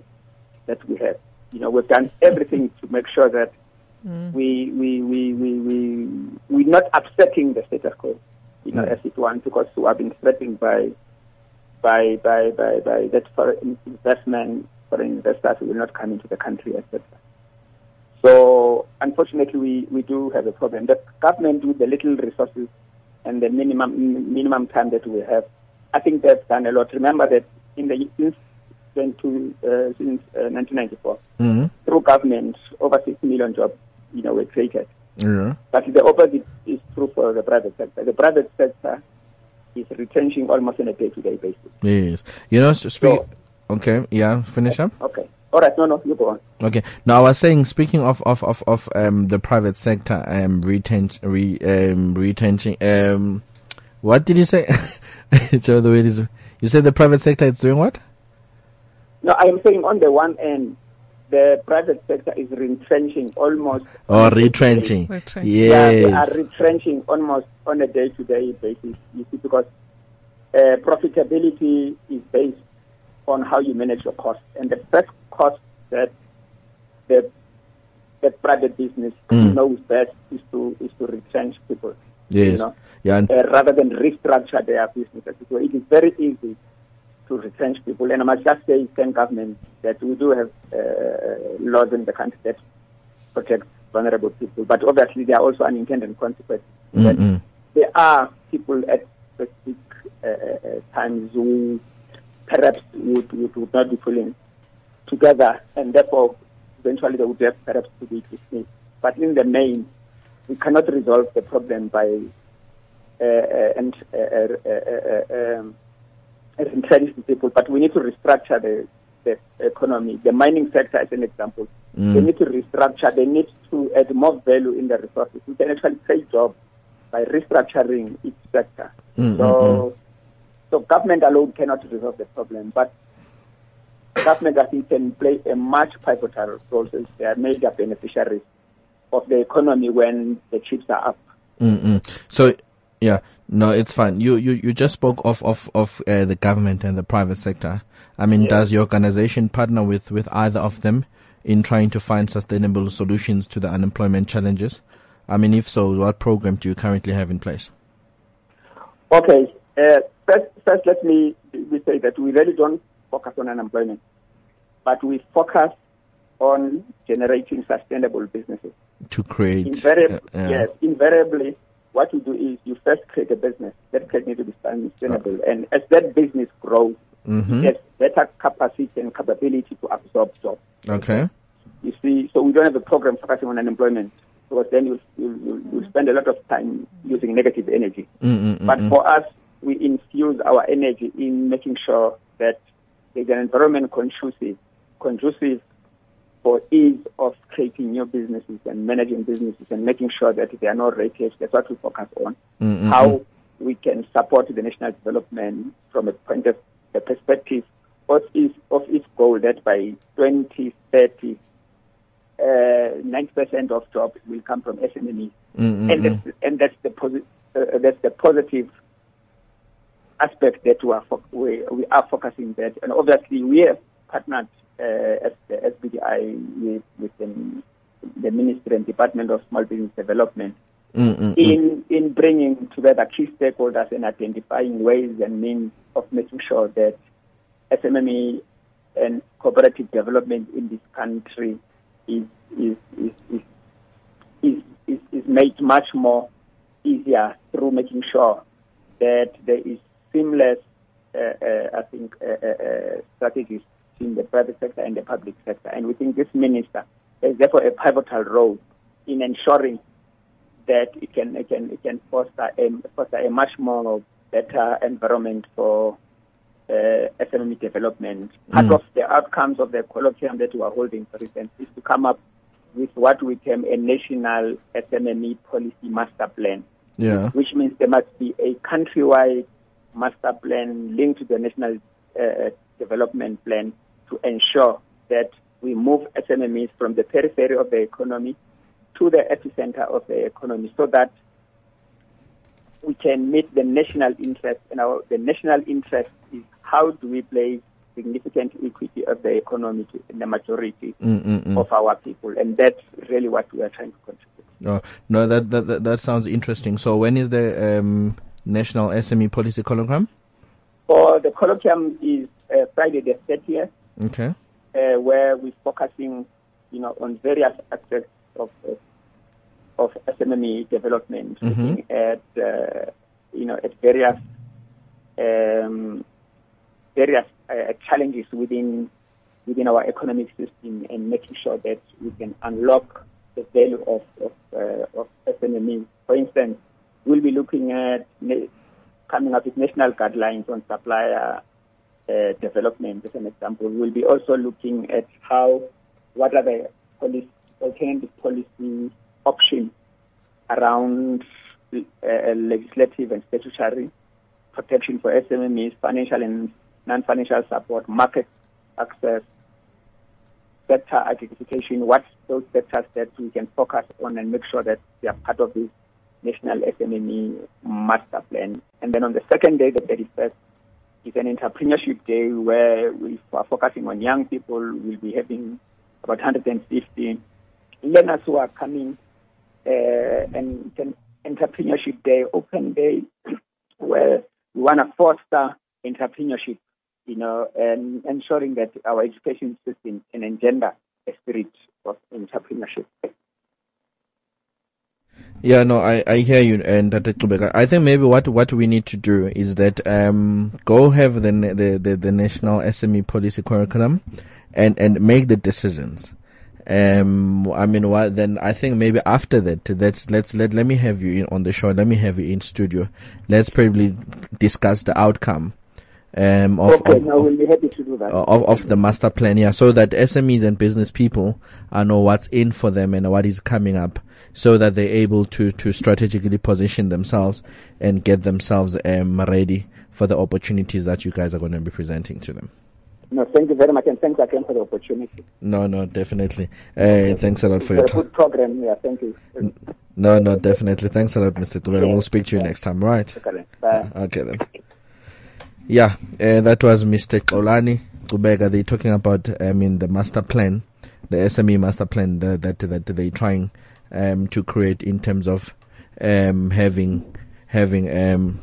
Speaker 10: that we have. You know, we've done everything to make sure that we, we, we, we, we, we're not upsetting the status quo, you know,
Speaker 3: Mm.
Speaker 10: as it wants, because we have been threatened by, by, by, by, by that foreign investment, foreign investors who will not come into the country, etc. So, unfortunately, we, we do have a problem. The government, with the little resources and the minimum minimum time that we have, I think they've done a lot. Remember that in the since 20, uh, since uh, 1994,
Speaker 3: Mhm.
Speaker 10: through government, over 6 million jobs, you know, were created.
Speaker 3: Yeah.
Speaker 10: But the opposite is true for the private sector. The private sector is retrenching almost on a day-to-day basis.
Speaker 3: Yes. You know, speak. Okay. Yeah. Finish up.
Speaker 10: Okay. All right. No, no, you go on.
Speaker 3: Okay. Now I was saying, speaking of of of, of um the private sector um retention re um retention um what did you say? Joe, the way it is, you said the private sector is doing what?
Speaker 10: No, I am saying on the one end, the private sector is retrenching almost.
Speaker 3: Or retrenching?
Speaker 4: Retrenching.
Speaker 10: Yeah, they are retrenching almost on a day-to-day basis. You see, because uh, profitability is based on how you manage your costs, and the first cost that the the private business
Speaker 3: Mm.
Speaker 10: knows best is to is to retrench people.
Speaker 3: Yes.
Speaker 10: You know,
Speaker 3: Yeah.
Speaker 10: Uh, rather than restructure their businesses. So it is very easy to retrench people. And I must just say, thank government that we do have uh, laws in the country that protect vulnerable people. But obviously, there are also unintended consequences. There are people at specific uh, uh, times who perhaps would, would, would not be pulling together, and therefore, eventually, they would have perhaps to be dismissed. But in the main, we cannot resolve the problem by uh, uh, and uh, uh, uh, uh, um, entrench the people, but we need to restructure the, the economy. The mining sector, as an example,
Speaker 3: Mm.
Speaker 10: they need to restructure. They need to add more value in the resources. We can actually create jobs by restructuring each sector.
Speaker 3: Mm,
Speaker 10: so, so government alone cannot resolve the problem, but government, I think, can play a much pivotal role. So they are major beneficiaries of the economy when the chips are up.
Speaker 3: Mm-mm. So, yeah, no, it's fine. You you you just spoke of of of uh, the government and the private sector. I mean,
Speaker 10: Yeah.
Speaker 3: does your organization partner with with either of them in trying to find sustainable solutions to the unemployment challenges? I mean, if so, what program do you currently have in place?
Speaker 10: Okay. Uh, first, first, let me we say that we really don't focus on unemployment, but we focus on generating sustainable businesses.
Speaker 3: To create,
Speaker 10: Invariably,
Speaker 3: uh, uh,
Speaker 10: yes, invariably, what you do is you first create a business. That can need to be sustainable, and as that business grows,
Speaker 3: Mhm.
Speaker 10: it has better capacity and capability to absorb jobs.
Speaker 3: Okay.
Speaker 10: You see, so we don't have a program focusing on unemployment because then you'll, you'll spend a lot of time using negative energy.
Speaker 3: Mm-mm-mm-mm.
Speaker 10: But for us, we infuse our energy in making sure that there's an environment conducive, conducive for ease of creating new businesses and managing businesses and making sure that there are no red tapes. That's what we focus on.
Speaker 3: Mm-mm-mm.
Speaker 10: How we can support the national development from a point of perspective of its, of its goal that by 2030, uh, 90% of jobs will come from SMEs.
Speaker 3: Mm-mm-mm.
Speaker 10: And that's, and that's the posi- uh, that's the positive aspect that we are fo- we, we are focusing that. And obviously, we have partnered uh, as the SBDI with with the, the Ministry and Department of Small Business Development
Speaker 3: Mm-mm-mm.
Speaker 10: in in bringing together key stakeholders and identifying ways and means of making sure that SMME and cooperative development in this country is is is is, is, is, is made much more easier through making sure that there is seamless, uh, uh, I think, uh, uh, uh, strategies in the private sector and the public sector. And we think this minister has therefore a pivotal role in ensuring that it can it can it can foster a foster a much more better environment for uh, SME development. Part
Speaker 3: Mm.
Speaker 10: of the outcomes of the colloquium that we are holding, for instance, is to come up with what we term a national SME policy master plan.
Speaker 3: Yeah.
Speaker 10: which means there must be a countrywide master plan linked to the national uh, development plan to ensure that we move SMEs from the periphery of the economy to the epicenter of the economy so that we can meet the national interest. And our, the national interest is how do we place significant equity of the economy to the majority
Speaker 3: Mm-mm-mm.
Speaker 10: of our people. And that's really what we are trying to contribute.
Speaker 3: Oh, no, that, that that that sounds interesting. So when is the um, national SME policy colloquium?
Speaker 10: For the colloquium is uh, Friday the 30th,
Speaker 3: Okay.
Speaker 10: uh, where we're focusing, you know, on various aspects of uh, of SMME development,
Speaker 3: Mhm.
Speaker 10: looking at, uh, you know, at various um, various uh, challenges within within our economic system, and making sure that we can unlock the value of of, uh, of SMME. For instance, we'll be looking at na- coming up with national guidelines on supplier uh, development, as an example. We'll be also looking at how, what are the policy, alternative policy options around uh, legislative and statutory protection for SMEs, financial and non-financial support, market access, sector identification, what those sectors that we can focus on and make sure that they are part of this national SMME master plan. And then on the second day, the 31st, is an entrepreneurship day where we are focusing on young people. We'll be having about 150 learners who are coming, uh, and it's an entrepreneurship day, open day, where we want to foster entrepreneurship, you know, and ensuring that our education system can engender a spirit of entrepreneurship.
Speaker 3: Yeah, no, I, I hear you, and I think maybe what, what we need to do is that um go have the the the, the national SME policy curriculum, and and make the decisions. Um, I mean, what then? I think maybe after that, let's let's let let me have you in on the show. Let me have you in studio. Let's probably discuss the outcome. Um, of,
Speaker 10: okay,
Speaker 3: of,
Speaker 10: we'll be happy to do that.
Speaker 3: of, of the master plan, yeah, so that SMEs and business people uh, know what's in for them and what is coming up, so that they're able to to strategically position themselves and get themselves um, ready for the opportunities that you guys are going to be presenting to them.
Speaker 10: No, thank you very much, and thanks again for the opportunity.
Speaker 3: No, no, definitely. Uh, thanks a lot for
Speaker 10: For
Speaker 3: your time.
Speaker 10: good program, yeah, thank you.
Speaker 3: No, no, definitely. Thanks a lot, Mr. Tubela. We'll speak to you next time, right?
Speaker 10: Okay, bye.
Speaker 3: Okay then. Yeah, uh, that was Mr. Xolani Qubeka. They're talking about, I mean, the master plan, the SME master plan that that, that they're trying um, to create in terms of um, having having um,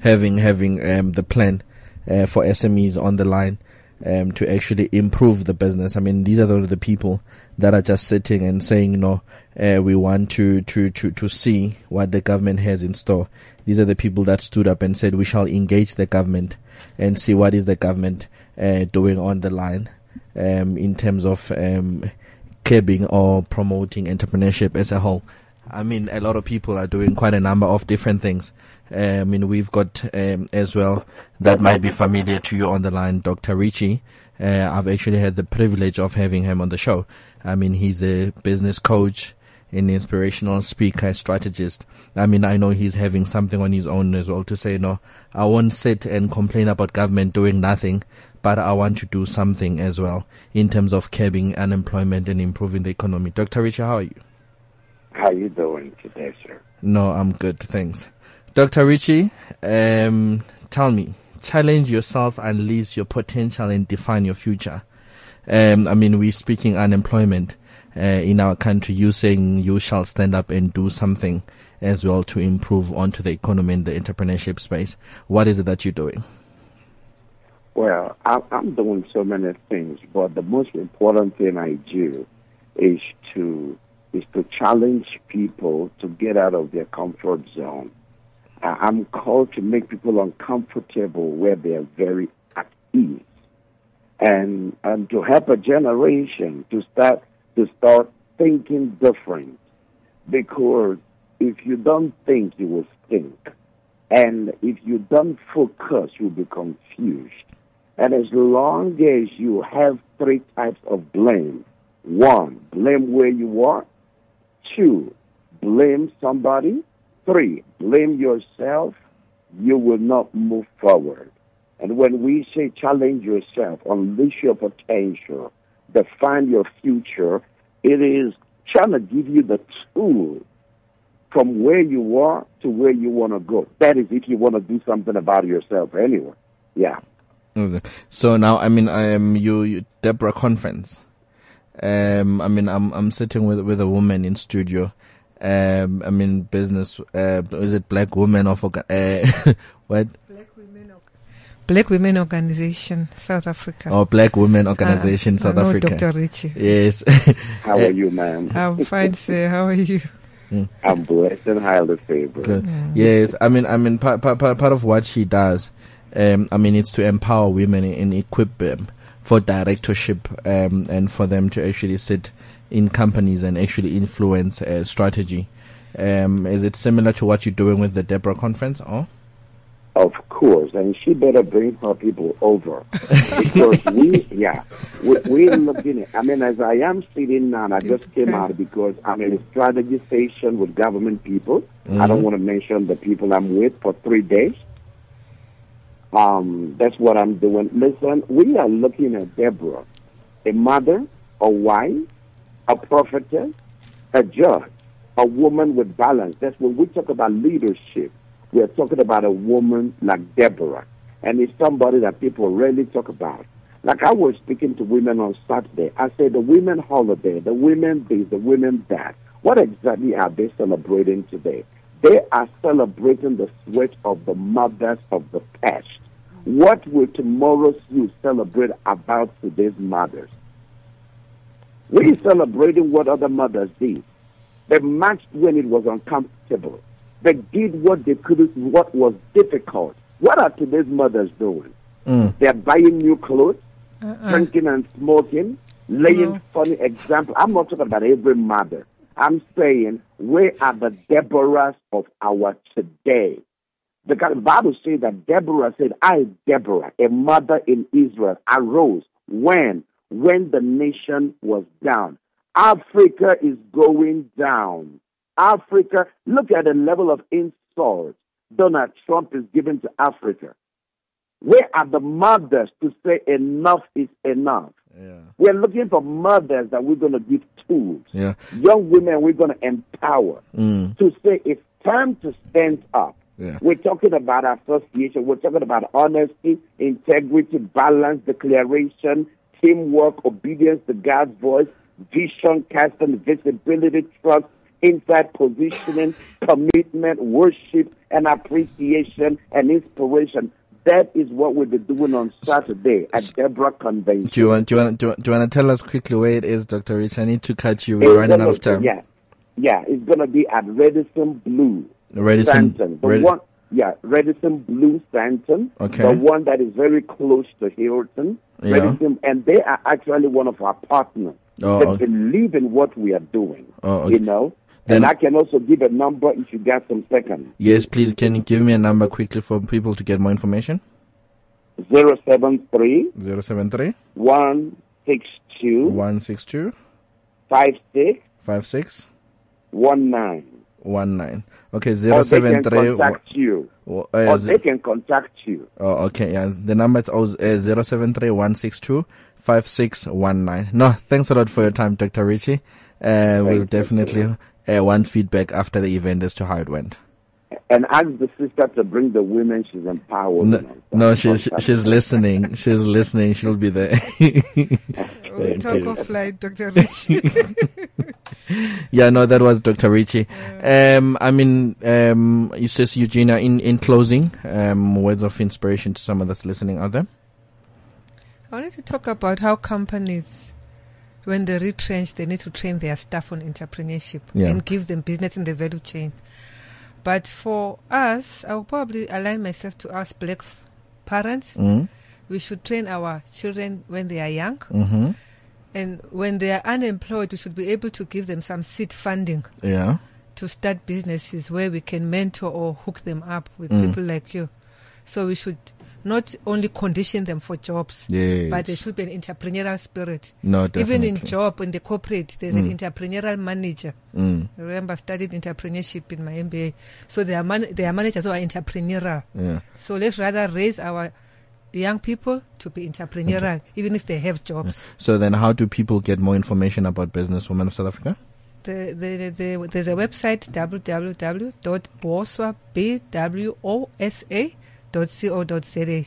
Speaker 3: having having um, the plan uh, for SMEs on the line um, to actually improve the business. I mean, these are the, the people that are just sitting and saying, know, uh, we want to, to, to, to see what the government has in store. These are the people that stood up and said, we shall engage the government and see what is the government uh, doing on the line um, in terms of um, curbing or promoting entrepreneurship as a whole. I mean, a lot of people are doing quite a number of different things. Uh, I mean, we've got um, as well that might be familiar to you on the line, Dr. Richie. Uh, I've actually had the privilege of having him on the show. I mean, he's a business coach, an inspirational speaker, strategist. I mean, I know he's having something on his own as well to say, no, I won't sit and complain about government doing nothing, but I want to do something as well in terms of curbing unemployment and improving the economy. Dr. Richie, how are you?
Speaker 11: How are you doing today, sir?
Speaker 3: No, I'm good, thanks. Dr. Richie, um, tell me, challenge yourself, and unleash your potential, and define your future. Um, I mean, we're speaking unemployment uh, in our country. You saying you shall stand up and do something as well to improve onto the economy and the entrepreneurship space. What is it that you're doing?
Speaker 11: Well, I'm doing so many things, but the most important thing I do is to is to challenge people to get out of their comfort zone. I'm called to make people uncomfortable where they are very at ease, and and to help a generation to start to start thinking different. Because if you don't think, you will think, and if you don't focus, you'll be confused. And as long as you have three types of blame one, blame where you are. Two, blame somebody. Three, blame yourself, you will not move forward. And when we say challenge yourself, unleash your potential, define your future, it is trying to give you the tool from where you are to where you want to go. That is if you want to do something about yourself anyway. Yeah.
Speaker 3: So now, I mean, I am you, you Deborah conference. Um, I mean, I'm I'm sitting with with a woman in studio. Um, I mean, business. Uh, is it black women of orga- uh, what?
Speaker 4: Black Women Organization, South Africa.
Speaker 3: Oh, Black Women Organization,
Speaker 4: Uh,
Speaker 3: South
Speaker 4: I know
Speaker 3: Africa.
Speaker 4: Dr. Richie.
Speaker 3: Yes.
Speaker 11: How are you, ma'am?
Speaker 4: I'm fine, sir. How are you?
Speaker 11: I'm blessed and highly favored.
Speaker 3: Good. Yes, I mean, I mean, part, part, part part of what she does, um, I mean, it's to empower women and equip them for directorship, um, and for them to actually sit in companies and actually influence uh, strategy. Um, is it similar to what you're doing with the Deborah conference? Oh,
Speaker 11: Of course, and she better bring her people over because we, yeah, we, we're looking. At, I mean, as I am sitting now, I just came out because I'm in a strategy session with government people. I don't
Speaker 12: Mhm.
Speaker 11: want to mention the people I'm with for three days. Um, that's what I'm doing. Listen, we are looking at Deborah, a mother, a wife, a prophetess, eh? a judge, a woman with balance. That's when we talk about leadership. We're talking about a woman like Deborah. And it's somebody that people rarely talk about. Like I was speaking to women on Saturday. I said the women holiday, the women this, the women that. What exactly are they celebrating today? They are celebrating the sweat of the mothers of the past. What will tomorrow's youth celebrate about today's mothers? We're celebrating what other mothers did. They matched when it was uncomfortable. They did what they couldn't, what was difficult. What are today's mothers doing?
Speaker 3: Mm.
Speaker 11: They're buying new clothes,
Speaker 4: Uh-uh.
Speaker 11: drinking and smoking, laying funny examples. I'm not talking about every mother. I'm saying, where are the Deborahs of our today? The Bible says that Deborah said, I, Deborah, a mother in Israel, arose when? When the nation was down. Africa is going down. Africa, look at the level of insult Donald Trump is giving to Africa. Where are the mothers to say enough is enough? Yeah. We're looking for mothers that we're going to give tools.
Speaker 3: yeah.
Speaker 11: Young women we're going to empower
Speaker 3: Mm.
Speaker 11: to say it's time to stand up.
Speaker 3: Yeah.
Speaker 11: We're talking about association. We're talking about honesty, integrity, balance, declaration, teamwork, obedience to God's voice, vision, casting, visibility, trust, inside positioning, commitment, worship, and appreciation and inspiration. That is what we'll be doing on Saturday at Deborah Convention.
Speaker 3: Do you want? Do you want? Do you, want- do you want to tell us quickly where it is, Doctor Rich? I need to cut you. We're running
Speaker 11: gonna-
Speaker 3: out of time.
Speaker 11: Yeah, yeah, it's gonna be at Radisson Blu.
Speaker 3: Radisson-
Speaker 11: Sandton. The
Speaker 3: Radi-
Speaker 11: one, yeah, Radisson Blu Sandton.
Speaker 3: Okay.
Speaker 11: The one that is very close to Hilton.
Speaker 3: Yeah.
Speaker 11: Redison, and they are actually one of our partners.
Speaker 3: Oh,
Speaker 11: they
Speaker 3: okay.
Speaker 11: believe in what we are doing.
Speaker 3: Oh, okay.
Speaker 11: You know?
Speaker 3: Then,
Speaker 11: and I can also give a number if you got some seconds.
Speaker 3: Yes, please. Can you give me a number quickly for people to get more information?
Speaker 11: 073
Speaker 3: 162 162 Okay,
Speaker 11: Or
Speaker 3: zero
Speaker 11: they can contact you.
Speaker 3: Oh,
Speaker 11: or
Speaker 3: uh,
Speaker 11: they can contact you.
Speaker 3: oh, okay. Yeah, the number is uh, zero seven three one six two five six one nine. No, thanks a lot for your time, Doctor Richie. Uh, we'll definitely uh, want feedback after the event as to how it went.
Speaker 11: And ask the sister to bring the women she's empowered.
Speaker 3: No, no she's she's listening. She's listening. She'll be there.
Speaker 4: We'll
Speaker 3: Thank
Speaker 4: talk
Speaker 3: you.
Speaker 4: offline, Dr. Richie.
Speaker 3: yeah, no, that was Dr. Richie. Um, I mean, um, you says Eugenia, in, in closing, um, words of inspiration to someone that's listening out there.
Speaker 4: I wanted to talk about how companies, when they retrench, they need to train their staff on entrepreneurship
Speaker 3: Yeah.
Speaker 4: and give them business in the value chain. But for us, I will probably align myself to us black f- parents.
Speaker 3: Mhm.
Speaker 4: We should train our children when they are young.
Speaker 3: Mhm.
Speaker 4: And when they are unemployed, we should be able to give them some seed funding
Speaker 3: Yeah.
Speaker 4: to start businesses where we can mentor or hook them up with
Speaker 3: Mm.
Speaker 4: people like you. So we should not only condition them for jobs,
Speaker 3: Yes.
Speaker 4: but there should be an entrepreneurial spirit.
Speaker 3: No,
Speaker 4: Even in job, in the corporate, there's an entrepreneurial manager.
Speaker 3: Mm.
Speaker 4: Remember, I've studied entrepreneurship in my MBA. So there are, man- there are managers who are entrepreneurial.
Speaker 3: Yeah.
Speaker 4: So let's rather raise our young people to be entrepreneurial, even if they have jobs.
Speaker 3: So then, how do people get more information about Business Women of South Africa?
Speaker 4: The, the, the, there's a website www.boswa.co.za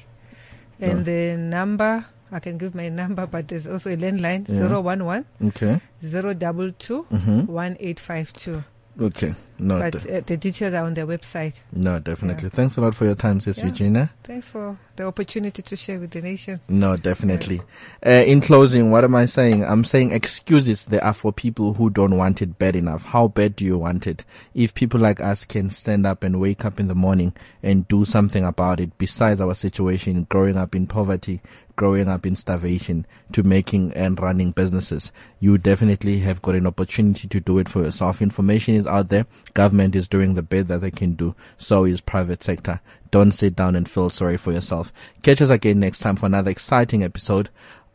Speaker 4: and the number I can give my number, but there's also a landline
Speaker 3: Yeah.
Speaker 4: zero one one
Speaker 3: Okay.
Speaker 4: zero double two
Speaker 3: Mhm.
Speaker 4: one eight five two.
Speaker 3: Okay. No.
Speaker 4: But uh, the details are on the website.
Speaker 3: no, definitely. Thanks a lot for your time, Sis
Speaker 4: Yeah.
Speaker 3: Eugenia.
Speaker 4: Thanks for the opportunity to share with the nation.
Speaker 3: No, definitely. Uh, in closing, what am I saying? I'm saying excuses there are for people who don't want it bad enough. How bad do you want it? If people like us can stand up and wake up in the morning and do something about it, besides our situation, growing up in poverty, growing up in starvation, to making and running businesses, you definitely have got an opportunity to do it for yourself. Information is out there. Government is doing the best that they can do. So is private sector. Don't sit down and feel sorry for yourself. Catch us again next time for another exciting episode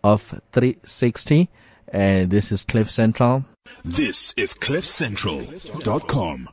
Speaker 3: of 360. And this is Cliff Central.
Speaker 1: This is CliffCentral.com.